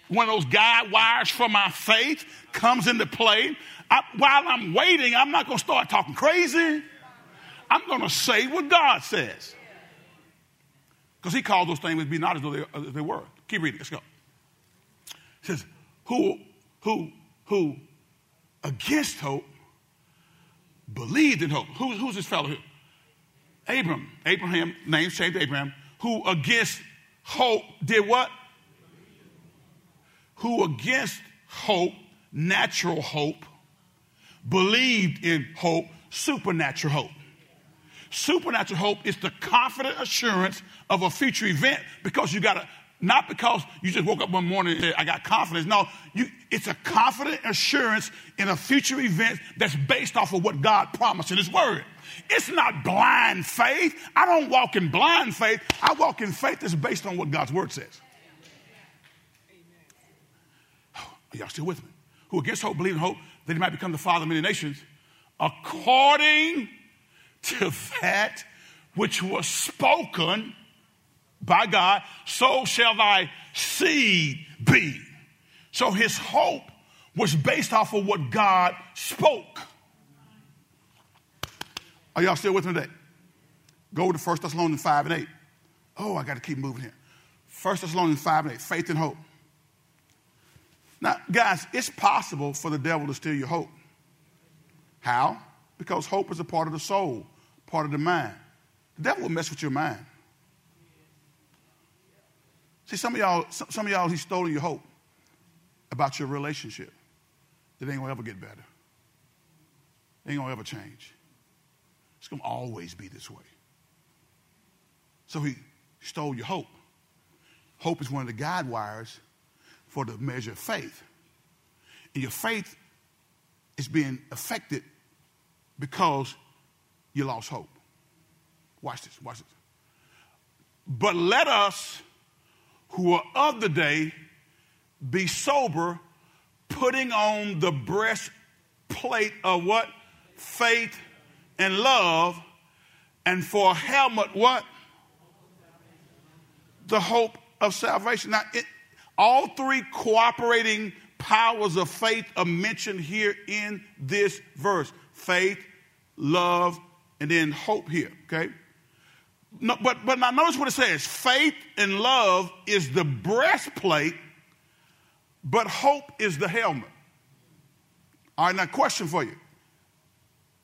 one of those guide wires for my faith comes into play. I, while I'm waiting, I'm not going to start talking crazy. I'm going to say what God says. Because he called those things to be not as though they, as they were. Keep reading. Let's go. Says, who, who, who against hope believed in hope. Who, who's this fellow here? Abram. Abraham, name changed Abraham, who against hope did what? Who against hope, natural hope, believed in hope, supernatural hope. Supernatural hope is the confident assurance of a future event because you got to, not because you just woke up one morning and said, I got confidence. No, you, it's a confident assurance in a future event that's based off of what God promised in His Word. It's not blind faith. I don't walk in blind faith. I walk in faith that's based on what God's Word says. Are y'all still with me? Who against hope believe in hope that he might become the father of many nations, according to that which was spoken by God, so shall thy seed be. So his hope was based off of what God spoke. Are y'all still with me today? Go to 1 Thessalonians 5 and 8. Oh, I got to keep moving here. 1 Thessalonians 5 and 8, faith and hope. Now, guys, it's possible for the devil to steal your hope. How? Because hope is a part of the soul, part of the mind. The devil will mess with your mind. See, some of y'all, some of y'all, he's stolen your hope about your relationship. That ain't gonna ever get better. It ain't gonna ever change. It's gonna always be this way. So he stole your hope. Hope is one of the guide wires for the measure of faith. And your faith is being affected because you lost hope. Watch this, watch this. But let us who are of the day be sober, putting on the breastplate of what? Faith and love, and for a helmet, what? The hope of salvation. Now, it, all three cooperating powers of faith are mentioned here in this verse faith, love, and then hope here, okay? No, but, but now notice what it says faith and love is the breastplate, but hope is the helmet. All right, now, question for you.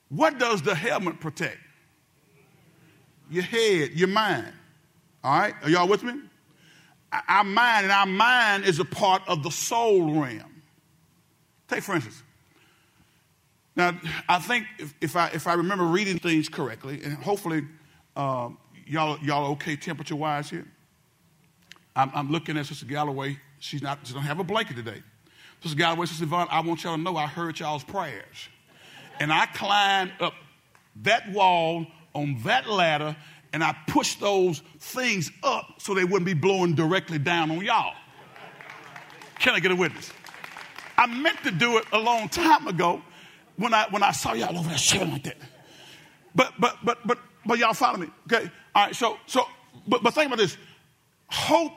What does the helmet protect? Your head, your mind. All right, are y'all with me? Our mind, and our mind is a part of the soul realm. Take, for instance, now, I think if, if, I, if I remember reading things correctly, and hopefully um, y'all, y'all okay temperature wise here? I'm, I'm, looking at Sister Galloway. She's not, she don't have a blanket today. Sister Galloway, Sister Yvonne, I want y'all to know I heard y'all's prayers. And I climbed up that wall on that ladder and I pushed those things up so they wouldn't be blowing directly down on y'all. Can I get a witness? I meant to do it a long time ago when I when I saw y'all over there shaking like that. But but but but but y'all follow me, okay? All right. So so but but think about this. Hope.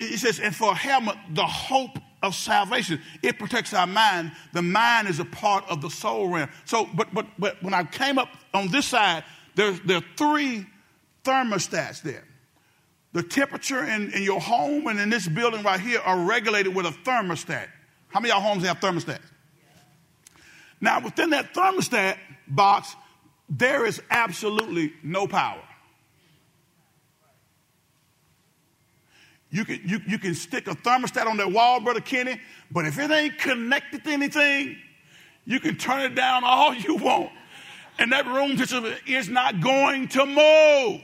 It says, and for a helmet, the hope of salvation. It protects our mind. The mind is a part of the soul realm. So, but but but when I came up on this side, there's there are three thermostats there. The temperature in, in your home and in this building right here are regulated with a thermostat. How many of y'all homes have thermostats? Now, within that thermostat box, there is absolutely no power. You can, you, you can stick a thermostat on that wall, Brother Kenny, but if it ain't connected to anything, you can turn it down all you want. And that room temperature is not going to move.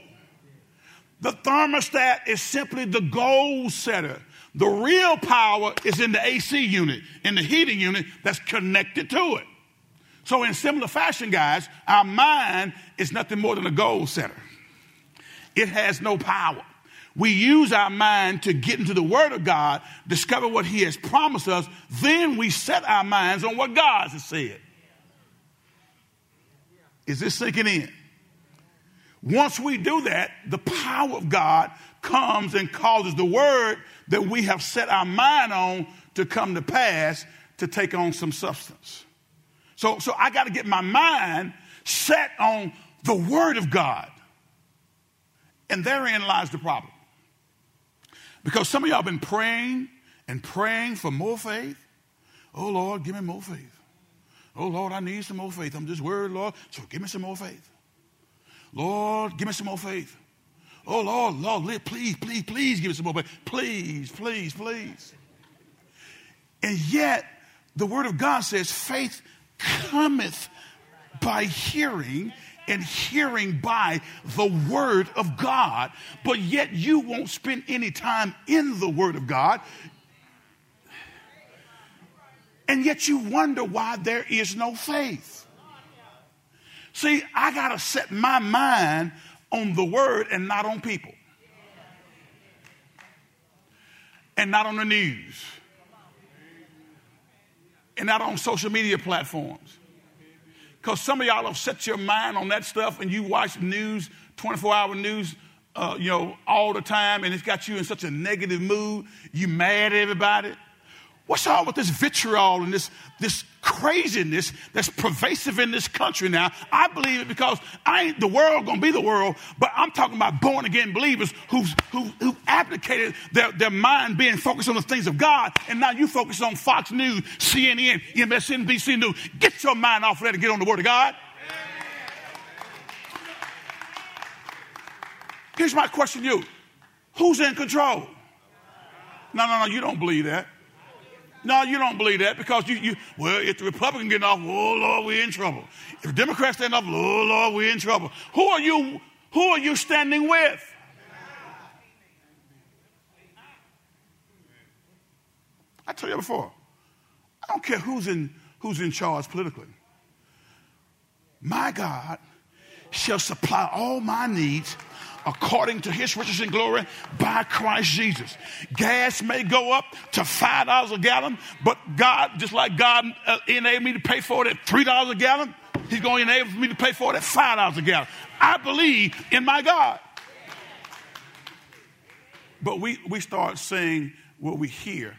The thermostat is simply the goal setter. The real power is in the AC unit, in the heating unit that's connected to it. So, in similar fashion, guys, our mind is nothing more than a goal setter. It has no power. We use our mind to get into the Word of God, discover what He has promised us, then we set our minds on what God has said. Is this sinking in? Once we do that, the power of God comes and causes the Word that we have set our mind on to come to pass to take on some substance. So, so I got to get my mind set on the Word of God. And therein lies the problem. Because some of y'all have been praying and praying for more faith. Oh, Lord, give me more faith. Oh, Lord, I need some more faith. I'm just worried, Lord, so give me some more faith. Lord, give me some more faith. Oh, Lord, Lord, please, please, please give me some more faith. Please, please, please. And yet, the Word of God says faith cometh by hearing and hearing by the word of God, but yet you won't spend any time in the word of God. And yet you wonder why there is no faith. See, I got to set my mind on the word and not on people. And not on the news and not on social media platforms. Because some of y'all have set your mind on that stuff and you watch news, 24 hour news, uh, you know, all the time, and it's got you in such a negative mood. You mad at everybody. What's all with this vitriol and this, this craziness that's pervasive in this country now? I believe it because I ain't the world gonna be the world, but I'm talking about born again believers who've, who've, who've abdicated their, their mind being focused on the things of God, and now you focus on Fox News, CNN, MSNBC News. Get your mind off of that and get on the Word of God. Here's my question to you Who's in control? No, no, no, you don't believe that. No, you don't believe that because you, you well, if the Republican get off, oh Lord, we're in trouble. If the Democrats stand off, oh Lord, we're in trouble. Who are you? Who are you standing with? I told you before. I don't care who's in who's in charge politically. My God shall supply all my needs according to his riches and glory by Christ Jesus. Gas may go up to $5 a gallon, but God, just like God uh, enabled me to pay for it at $3 a gallon, he's going to enable me to pay for it at $5 a gallon. I believe in my God. But we, we start saying what we hear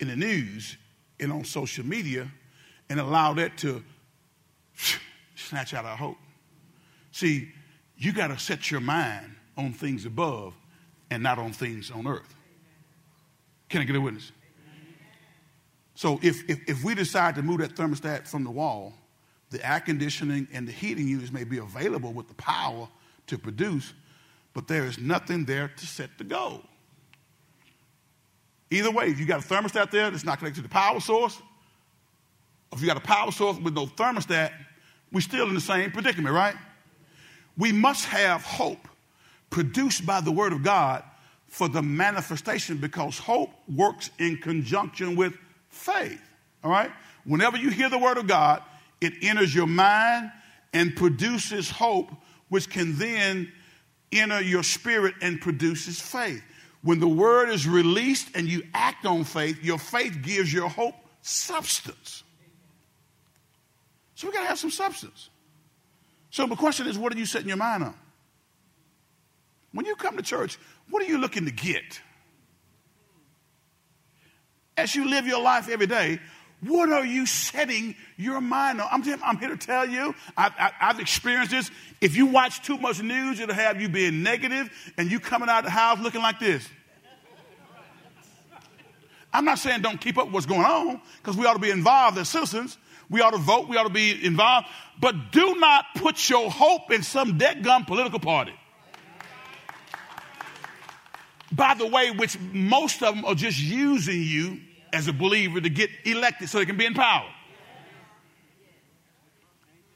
in the news and on social media and allow that to snatch out our hope. See, you got to set your mind on things above and not on things on earth. Can I get a witness? So if, if, if, we decide to move that thermostat from the wall, the air conditioning and the heating units may be available with the power to produce, but there is nothing there to set the goal. Either way, if you got a thermostat there that's not connected to the power source, if you got a power source with no thermostat, we're still in the same predicament, right? We must have hope produced by the Word of God for the manifestation because hope works in conjunction with faith. All right? Whenever you hear the Word of God, it enters your mind and produces hope, which can then enter your spirit and produces faith. When the Word is released and you act on faith, your faith gives your hope substance. So we got to have some substance. So the question is, what are you setting your mind on? When you come to church, what are you looking to get? As you live your life every day, what are you setting your mind on? I'm, I'm here to tell you, I, have experienced this. If you watch too much news, it'll have you being negative and you coming out of the house looking like this. I'm not saying don't keep up with what's going on because we ought to be involved as citizens, we ought to vote. We ought to be involved. But do not put your hope in some dead gum political party. By the way, which most of them are just using you as a believer to get elected so they can be in power.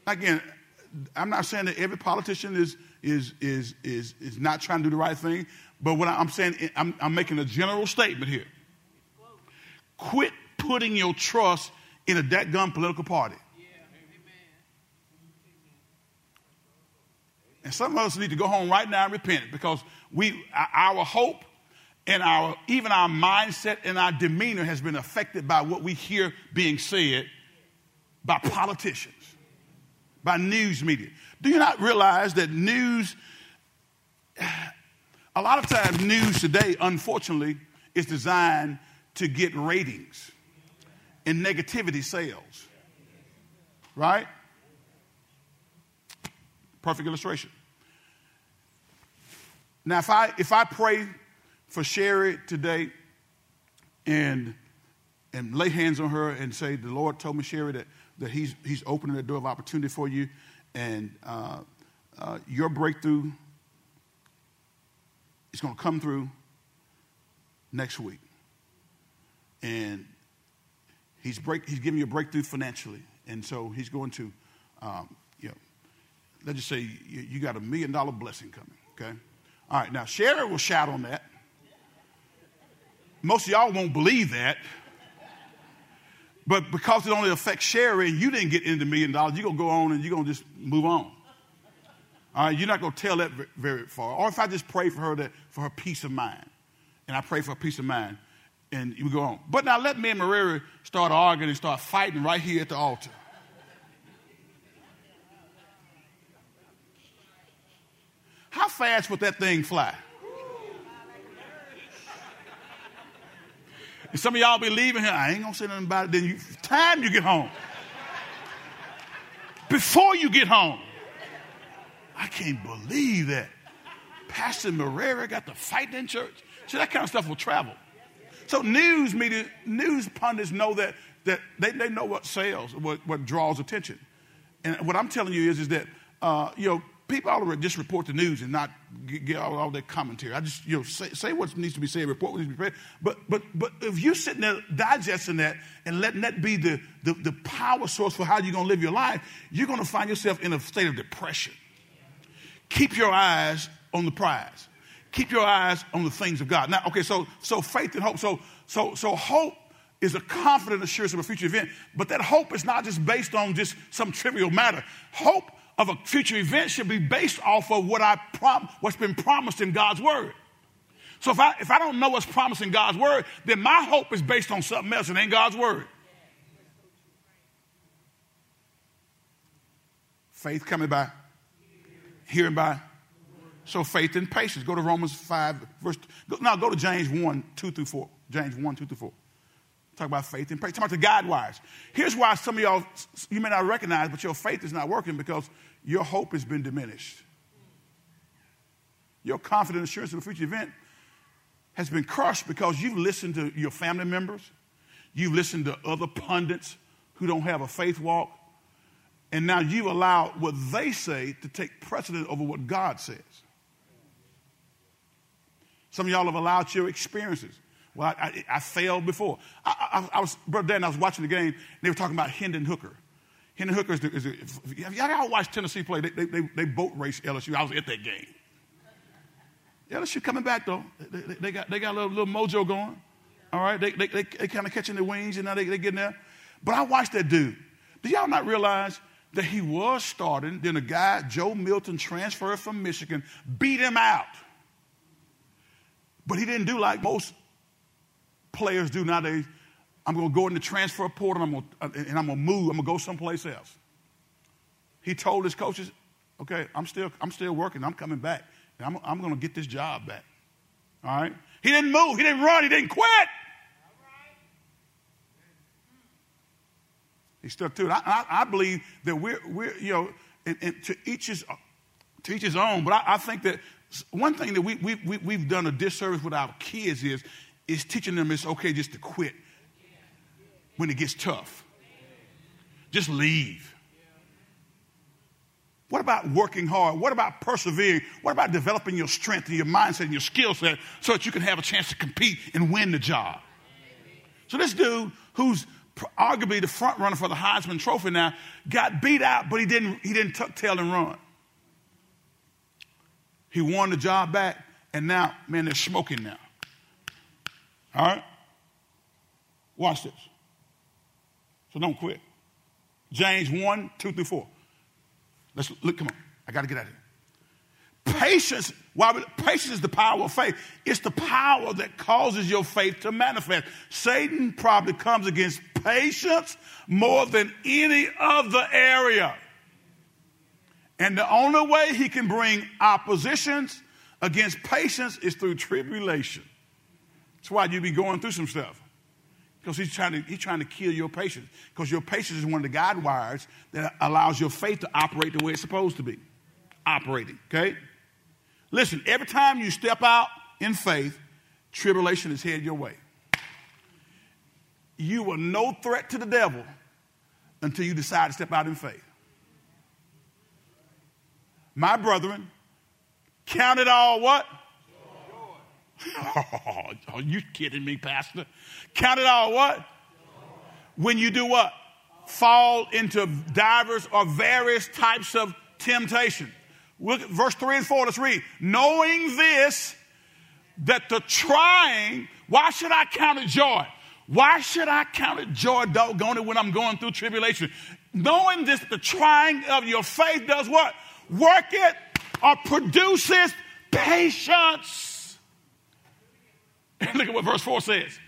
Again, I'm not saying that every politician is, is, is, is, is not trying to do the right thing, but what I'm saying, I'm, I'm making a general statement here. Quit putting your trust in a dead gun political party. And some of us need to go home right now and repent because we, our hope and our, even our mindset and our demeanor has been affected by what we hear being said by politicians, by news media. Do you not realize that news, a lot of times news today, unfortunately, is designed to get ratings and negativity sells. Right? Perfect illustration. Now, if I if I pray for Sherry today and and lay hands on her and say, the Lord told me, Sherry, that, that he's, he's opening the door of opportunity for you and uh, uh, your breakthrough is going to come through next week. And he's, break, he's giving you a breakthrough financially. And so he's going to, um, you know, let's just say you, you got a million dollar blessing coming, okay? All right, now Sherry will shout on that. Most of y'all won't believe that. But because it only affects Sherry and you didn't get into the million dollars, you're going to go on and you're going to just move on. All right, you're not going to tell that very far. Or if I just pray for her that, for her peace of mind, and I pray for her peace of mind, and you go on. But now let me and Maria start arguing and start fighting right here at the altar. How fast would that thing fly? And some of y'all be leaving here. I ain't gonna say nothing about it. Then you, time you get home, before you get home, I can't believe that Pastor Marrera got to fight in church. So that kind of stuff will travel. So news media, news pundits know that that they, they know what sells, what, what draws attention. And what I'm telling you is, is that uh, you know people to just report the news and not get all, all that commentary. I just, you know, say, say, what needs to be said, report what needs to be said. But, but, but if you're sitting there digesting that and letting that be the, the, the power source for how you're going to live your life, you're going to find yourself in a state of depression. Keep your eyes on the prize. Keep your eyes on the things of God. Now, okay, so, so faith and hope. So, so, so hope is a confident assurance of a future event, but that hope is not just based on just some trivial matter. Hope of a future event should be based off of what I prom- what's been promised in God's word. So if I if I don't know what's promised in God's word, then my hope is based on something else and ain't God's word. Faith coming by, hearing by. So faith and patience. Go to Romans 5, verse. Go, now go to James 1, 2 through 4. James 1, 2 through 4. Talk about faith and patience. Talk about the guide wires. Here's why some of y'all, you may not recognize, but your faith is not working because your hope has been diminished. Your confident assurance of a future event has been crushed because you've listened to your family members, you've listened to other pundits who don't have a faith walk, and now you've allowed what they say to take precedent over what God says. Some of y'all have allowed your experiences. Well, I, I, I failed before. I, I, was, Brother Dan, I was watching the game, and they were talking about Hendon Hooker. Hendon Hooker is, the, is the, have y'all watched Tennessee play? They, they, they, boat race LSU. I was at that game. LSU coming back, though. They, they, they got, they got a little, little mojo going. All right? They, they, they, they kind of catching their wings, and now they, they getting there. But I watched that dude. Did y'all not realize that he was starting, then a guy, Joe Milton, transferred from Michigan, beat him out. But he didn't do like most players do nowadays. I'm going to go in the transfer portal uh, and I'm going to, and I'm going to move. I'm going to go someplace else. He told his coaches, okay, I'm still, I'm still working. I'm coming back. And I'm, I'm going to get this job back. All right? He didn't move. He didn't run. He didn't quit. He stuck to it. I, I, I, believe that we're, we're you know, and, and to, each his, to each his own. But I, I think that one thing that we, we, we, we've done a disservice with our kids is, is teaching them it's okay just to quit when it gets tough. Just leave. What about working hard? What about persevering? What about developing your strength and your mindset and your skill set so that you can have a chance to compete and win the job? So this dude, who's arguably the front runner for the Heisman Trophy now, got beat out, but he didn't he didn't tuck tail and run. He won the job back, and now, man, they're smoking now. All right? Watch this. So don't quit. James 1, 2 through 4. Let's look, come on. I got to get out of here. Patience, why patience is the power of faith. It's the power that causes your faith to manifest. Satan probably comes against patience more than any other area. And the only way he can bring oppositions against patience is through tribulation. That's why you be going through some stuff. Because he's trying to he's trying to kill your patience. Because your patience is one of the guide wires that allows your faith to operate the way it's supposed to be. Operating, okay? Listen, every time you step out in faith, tribulation is headed your way. You are no threat to the devil until you decide to step out in faith. My brethren, count it all what? Oh, are you kidding me, Pastor? Count it all what? When you do what? Fall into divers or various types of temptation. Look at verse 3 and 4. Let's read. Knowing this, that the trying, why should I count it joy? Why should I count it joy, doggone it, when I'm going through tribulation? Knowing this, the trying of your faith does what? Work it or produces patience. Look at what verse 4 says.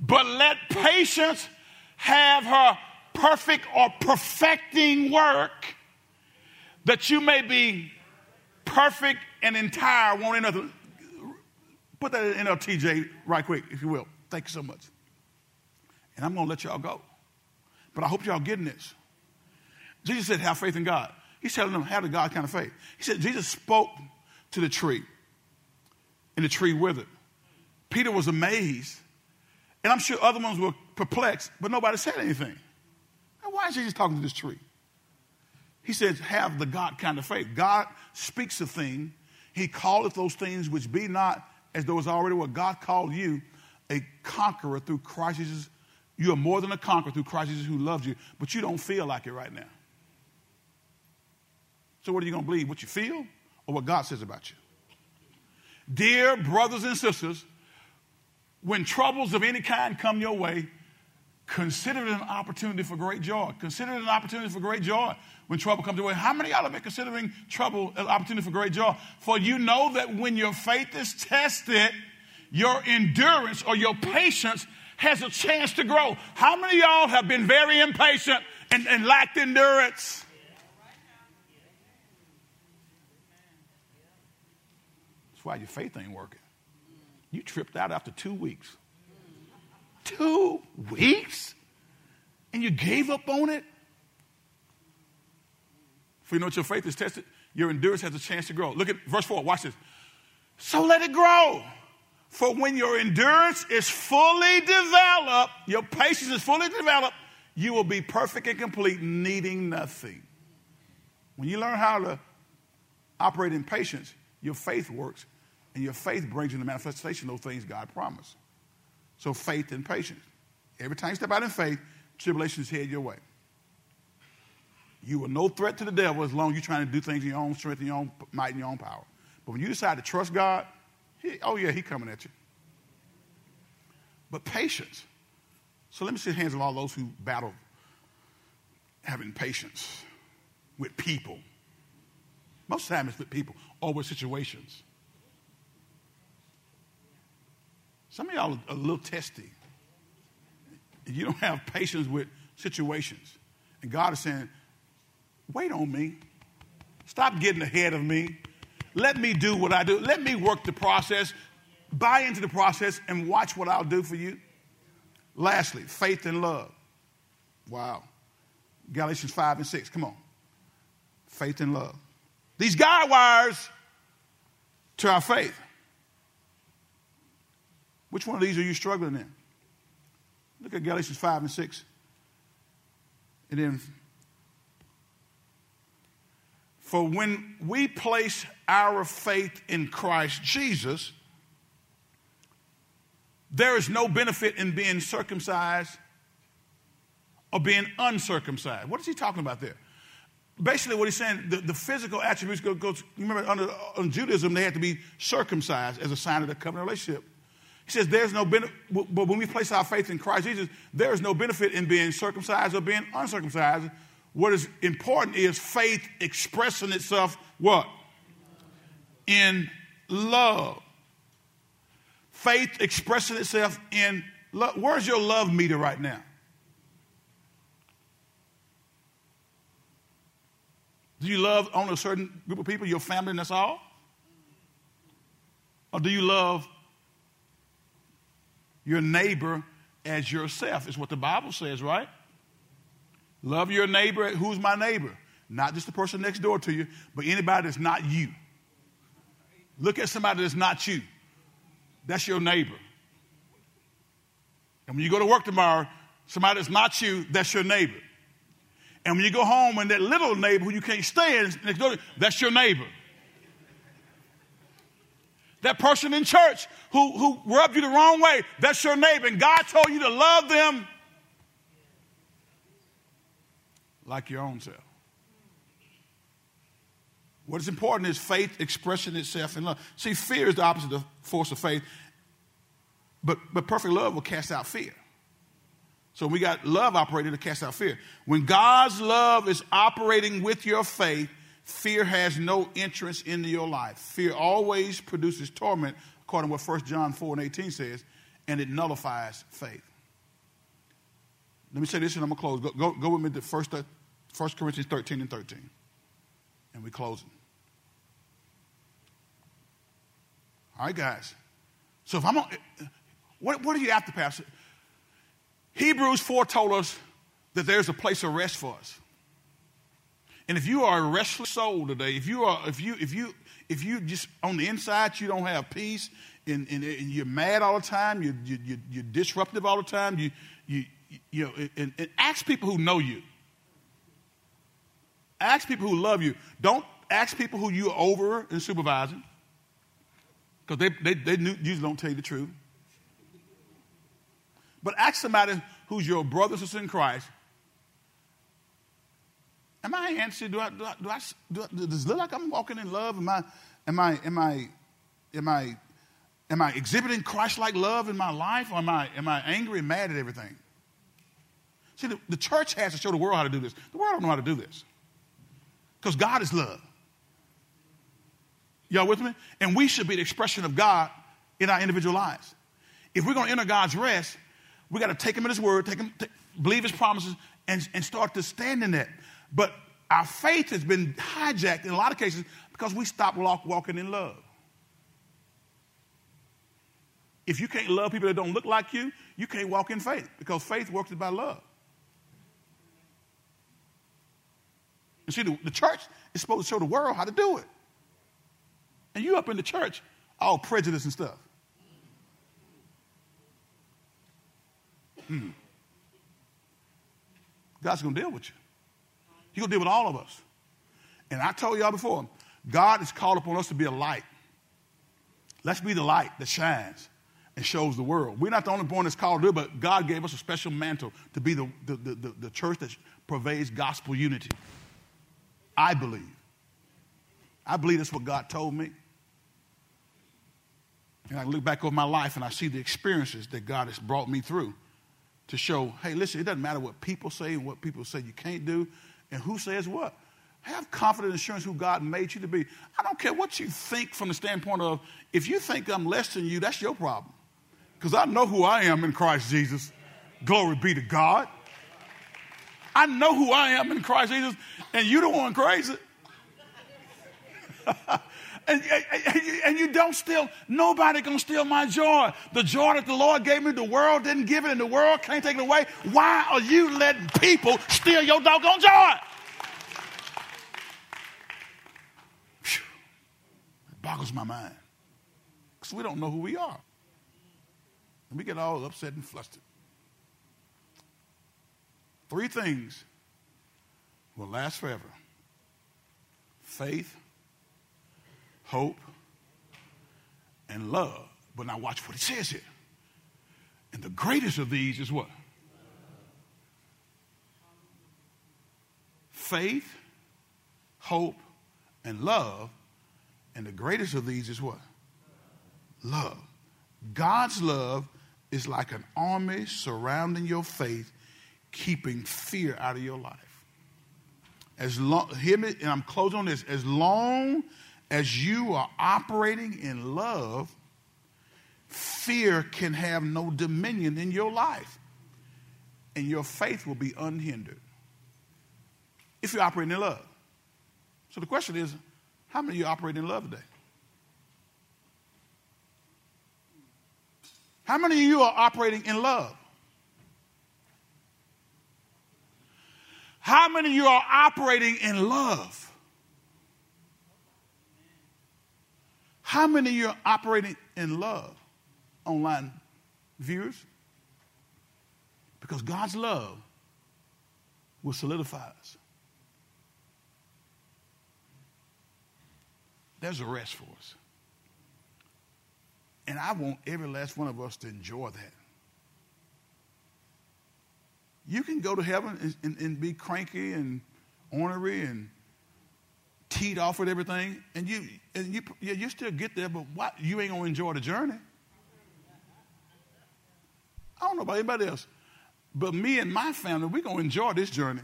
But let patience have her perfect or perfecting work, that you may be perfect and entire, wanting nothing. Put that in NLTJ right quick, if you will. Thank you so much. And I'm going to let y'all go. But I hope y'all getting this. Jesus said, have faith in God. He's telling them, have the God kind of faith. He said, Jesus spoke to the tree, and the tree withered. Peter was amazed, and I'm sure other ones were perplexed, but nobody said anything. Now, why is Jesus talking to this tree? He says, have the God kind of faith. God speaks a thing, He calleth those things which be not as though it's already what God called you, a conqueror through Christ Jesus. You are more than a conqueror through Christ Jesus who loves you, but you don't feel like it right now. So, what are you going to believe? What you feel or what God says about you? Dear brothers and sisters, when troubles of any kind come your way, consider it an opportunity for great joy. Consider it an opportunity for great joy when trouble comes your way. How many of y'all have been considering trouble an opportunity for great joy? For you know that when your faith is tested, your endurance or your patience has a chance to grow. How many of y'all have been very impatient and, and lacked endurance? Why your faith ain't working. You tripped out after two weeks. Two weeks? And you gave up on it? For you know what your faith is tested, your endurance has a chance to grow. Look at verse 4. Watch this. So let it grow. For when your endurance is fully developed, your patience is fully developed, you will be perfect and complete, needing nothing. When you learn how to operate in patience, your faith works, and your faith brings the manifestation those things God promised. So faith and patience. Every time you step out in faith, tribulation is headed your way. You are no threat to the devil as long as you're trying to do things in your own strength, in your own might, and your own power. But when you decide to trust God, he, oh yeah, He's coming at you. But patience. So let me see the hands of all those who battle having patience with people. Most of the time it's with people or with situations. Some of y'all are a little testy. You don't have patience with situations. And God is saying, wait on me. Stop getting ahead of me. Let me do what I do. Let me work the process, buy into the process, and watch what I'll do for you. Lastly, faith and love. Wow. Galatians 5 and 6. Come on. Faith and love. These guide wires to our faith. Which one of these are you struggling in? Look at Galatians 5 and 6. And then, for when we place our faith in Christ Jesus, there is no benefit in being circumcised or being uncircumcised. What is he talking about there? Basically, what he's saying, the, the physical attributes go, go remember, under, under Judaism, they had to be circumcised as a sign of the covenant relationship. He says there's no benefit, but when we place our faith in Christ Jesus, there is no benefit in being circumcised or being uncircumcised. What is important is faith expressing itself what? In love. Faith expressing itself in love. Where's your love meter right now? Do you love only a certain group of people, your family, and that's all? Or do you love your neighbor as yourself, is what the Bible says, right? Love your neighbor. Who's my neighbor? Not just the person next door to you, but anybody that's not you. Look at somebody that's not you. That's your neighbor. And when you go to work tomorrow, somebody that's not you, that's your neighbor. And when you go home and that little neighbor who you can't stand next door, that's your neighbor. That person in church who, who rubbed you the wrong way, that's your neighbor. And God told you to love them like your own self. What is important is faith expressing itself in love. See, fear is the opposite of force of faith, but, but perfect love will cast out fear. So we got love operating to cast out fear. When God's love is operating with your faith, Fear has no entrance into your life. Fear always produces torment, according to what 1 John 4 and 18 says, and it nullifies faith. Let me say this and I'm going to close. Go, go, go with me to 1, 1 uh, Corinthians 13 and 13. And we're closing. All right, guys. So if I'm on, what, what are you after, Pastor? Hebrews 4 told us that there's a place of rest for us. And if you are a restless soul today, if you are, if you, if you, if you just on the inside you don't have peace and, and, and you're mad all the time, you, you, you, you're disruptive all the time, you, you, you know, and, and ask people who know you. Ask people who love you. Don't ask people who you're over and supervising because they, they, they usually don't tell you the truth. But ask somebody who's your brother sister in Christ. Am I answering? Do I, do I, do I, do I, does it look like I'm walking in love? Am I, am I, am I, am I, am I exhibiting Christ-like love in my life, or am I, am I angry and mad at everything? See, the, the church has to show the world how to do this. The world don't know how to do this because God is love. Y'all with me? And we should be the expression of God in our individual lives. If we're going to enter God's rest, we got to take Him at His word, take Him, take, believe His promises, and, and start to stand in that. But our faith has been hijacked in a lot of cases because we stopped walk, walking in love. If you can't love people that don't look like you, you can't walk in faith because faith works by love. And see, the, the church is supposed to show the world how to do it. And you up in the church, all prejudice and stuff. Hmm. God's going to deal with you. He's going to deal with all of us. And I told y'all before, God has called upon us to be a light. Let's be the light that shines and shows the world. We're not the only one that's called to do it, but God gave us a special mantle to be the, the, the, the church that pervades gospel unity. I believe. I believe that's what God told me. And I look back over my life and I see the experiences that God has brought me through to show, hey, listen, it doesn't matter what people say and what people say you can't do and who says what. Have confident assurance who God made you to be. I don't care what you think from the standpoint of if you think I'm less than you, that's your problem. Because I know who I am in Christ Jesus. Glory be to God. I know who I am in Christ Jesus, and you the one crazy. And, and, and, you don't steal, nobody can steal my joy. The joy that the Lord gave me, the world didn't give it, and the world can't take it away. Why are you letting people steal your doggone joy? It boggles my mind. Because we don't know who we are. And we get all upset and flustered. Three things will last forever faith, hope, and love. But now watch what it says here. And the greatest of these is what? Faith, hope, and love. And the greatest of these is what? Love. God's love is like an army surrounding your faith, keeping fear out of your life. As long, hear me, and I'm closing on this. As long as you are operating in love, fear can have no dominion in your life, and your faith will be unhindered if you operate in love. So the question is, how many of you operate in love today? How many of you are operating in love? How many of you are operating in love? How many of you are operating in love, online viewers? Because God's love will solidify us. There's a rest for us. And I want every last one of us to enjoy that. You can go to heaven and, and, and be cranky and ornery and teed off with everything, and you and you yeah, you still get there, but what you ain't gonna enjoy the journey. I don't know about anybody else, but me and my family, we're gonna enjoy this journey.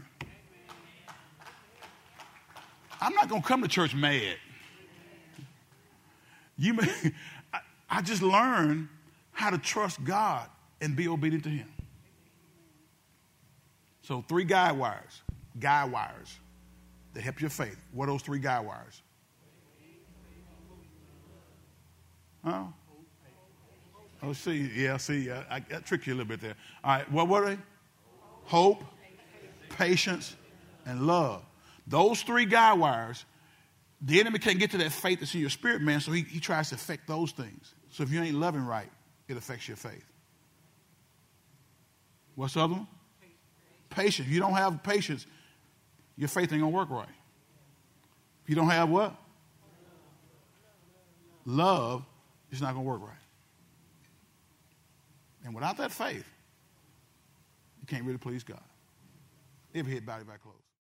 I'm not gonna come to church mad. You may, I, I just learned how to trust God and be obedient to Him. So three guide wires, guide wires that help your faith. What are those three guy wires? Huh? Oh, see, yeah, see, I, I, I tricked you a little bit there. All right, what were they? Hope, patience, and love. Those three guy wires, the enemy can't get to that faith that's in your spirit, man, so he, he tries to affect those things. So if you ain't loving right, it affects your faith. What's the other one? Patience. If you don't have patience, your faith ain't gonna work right. If you don't have what? Love, it's not gonna work right. And without that faith, you can't really please God. Every head bowed, back closed.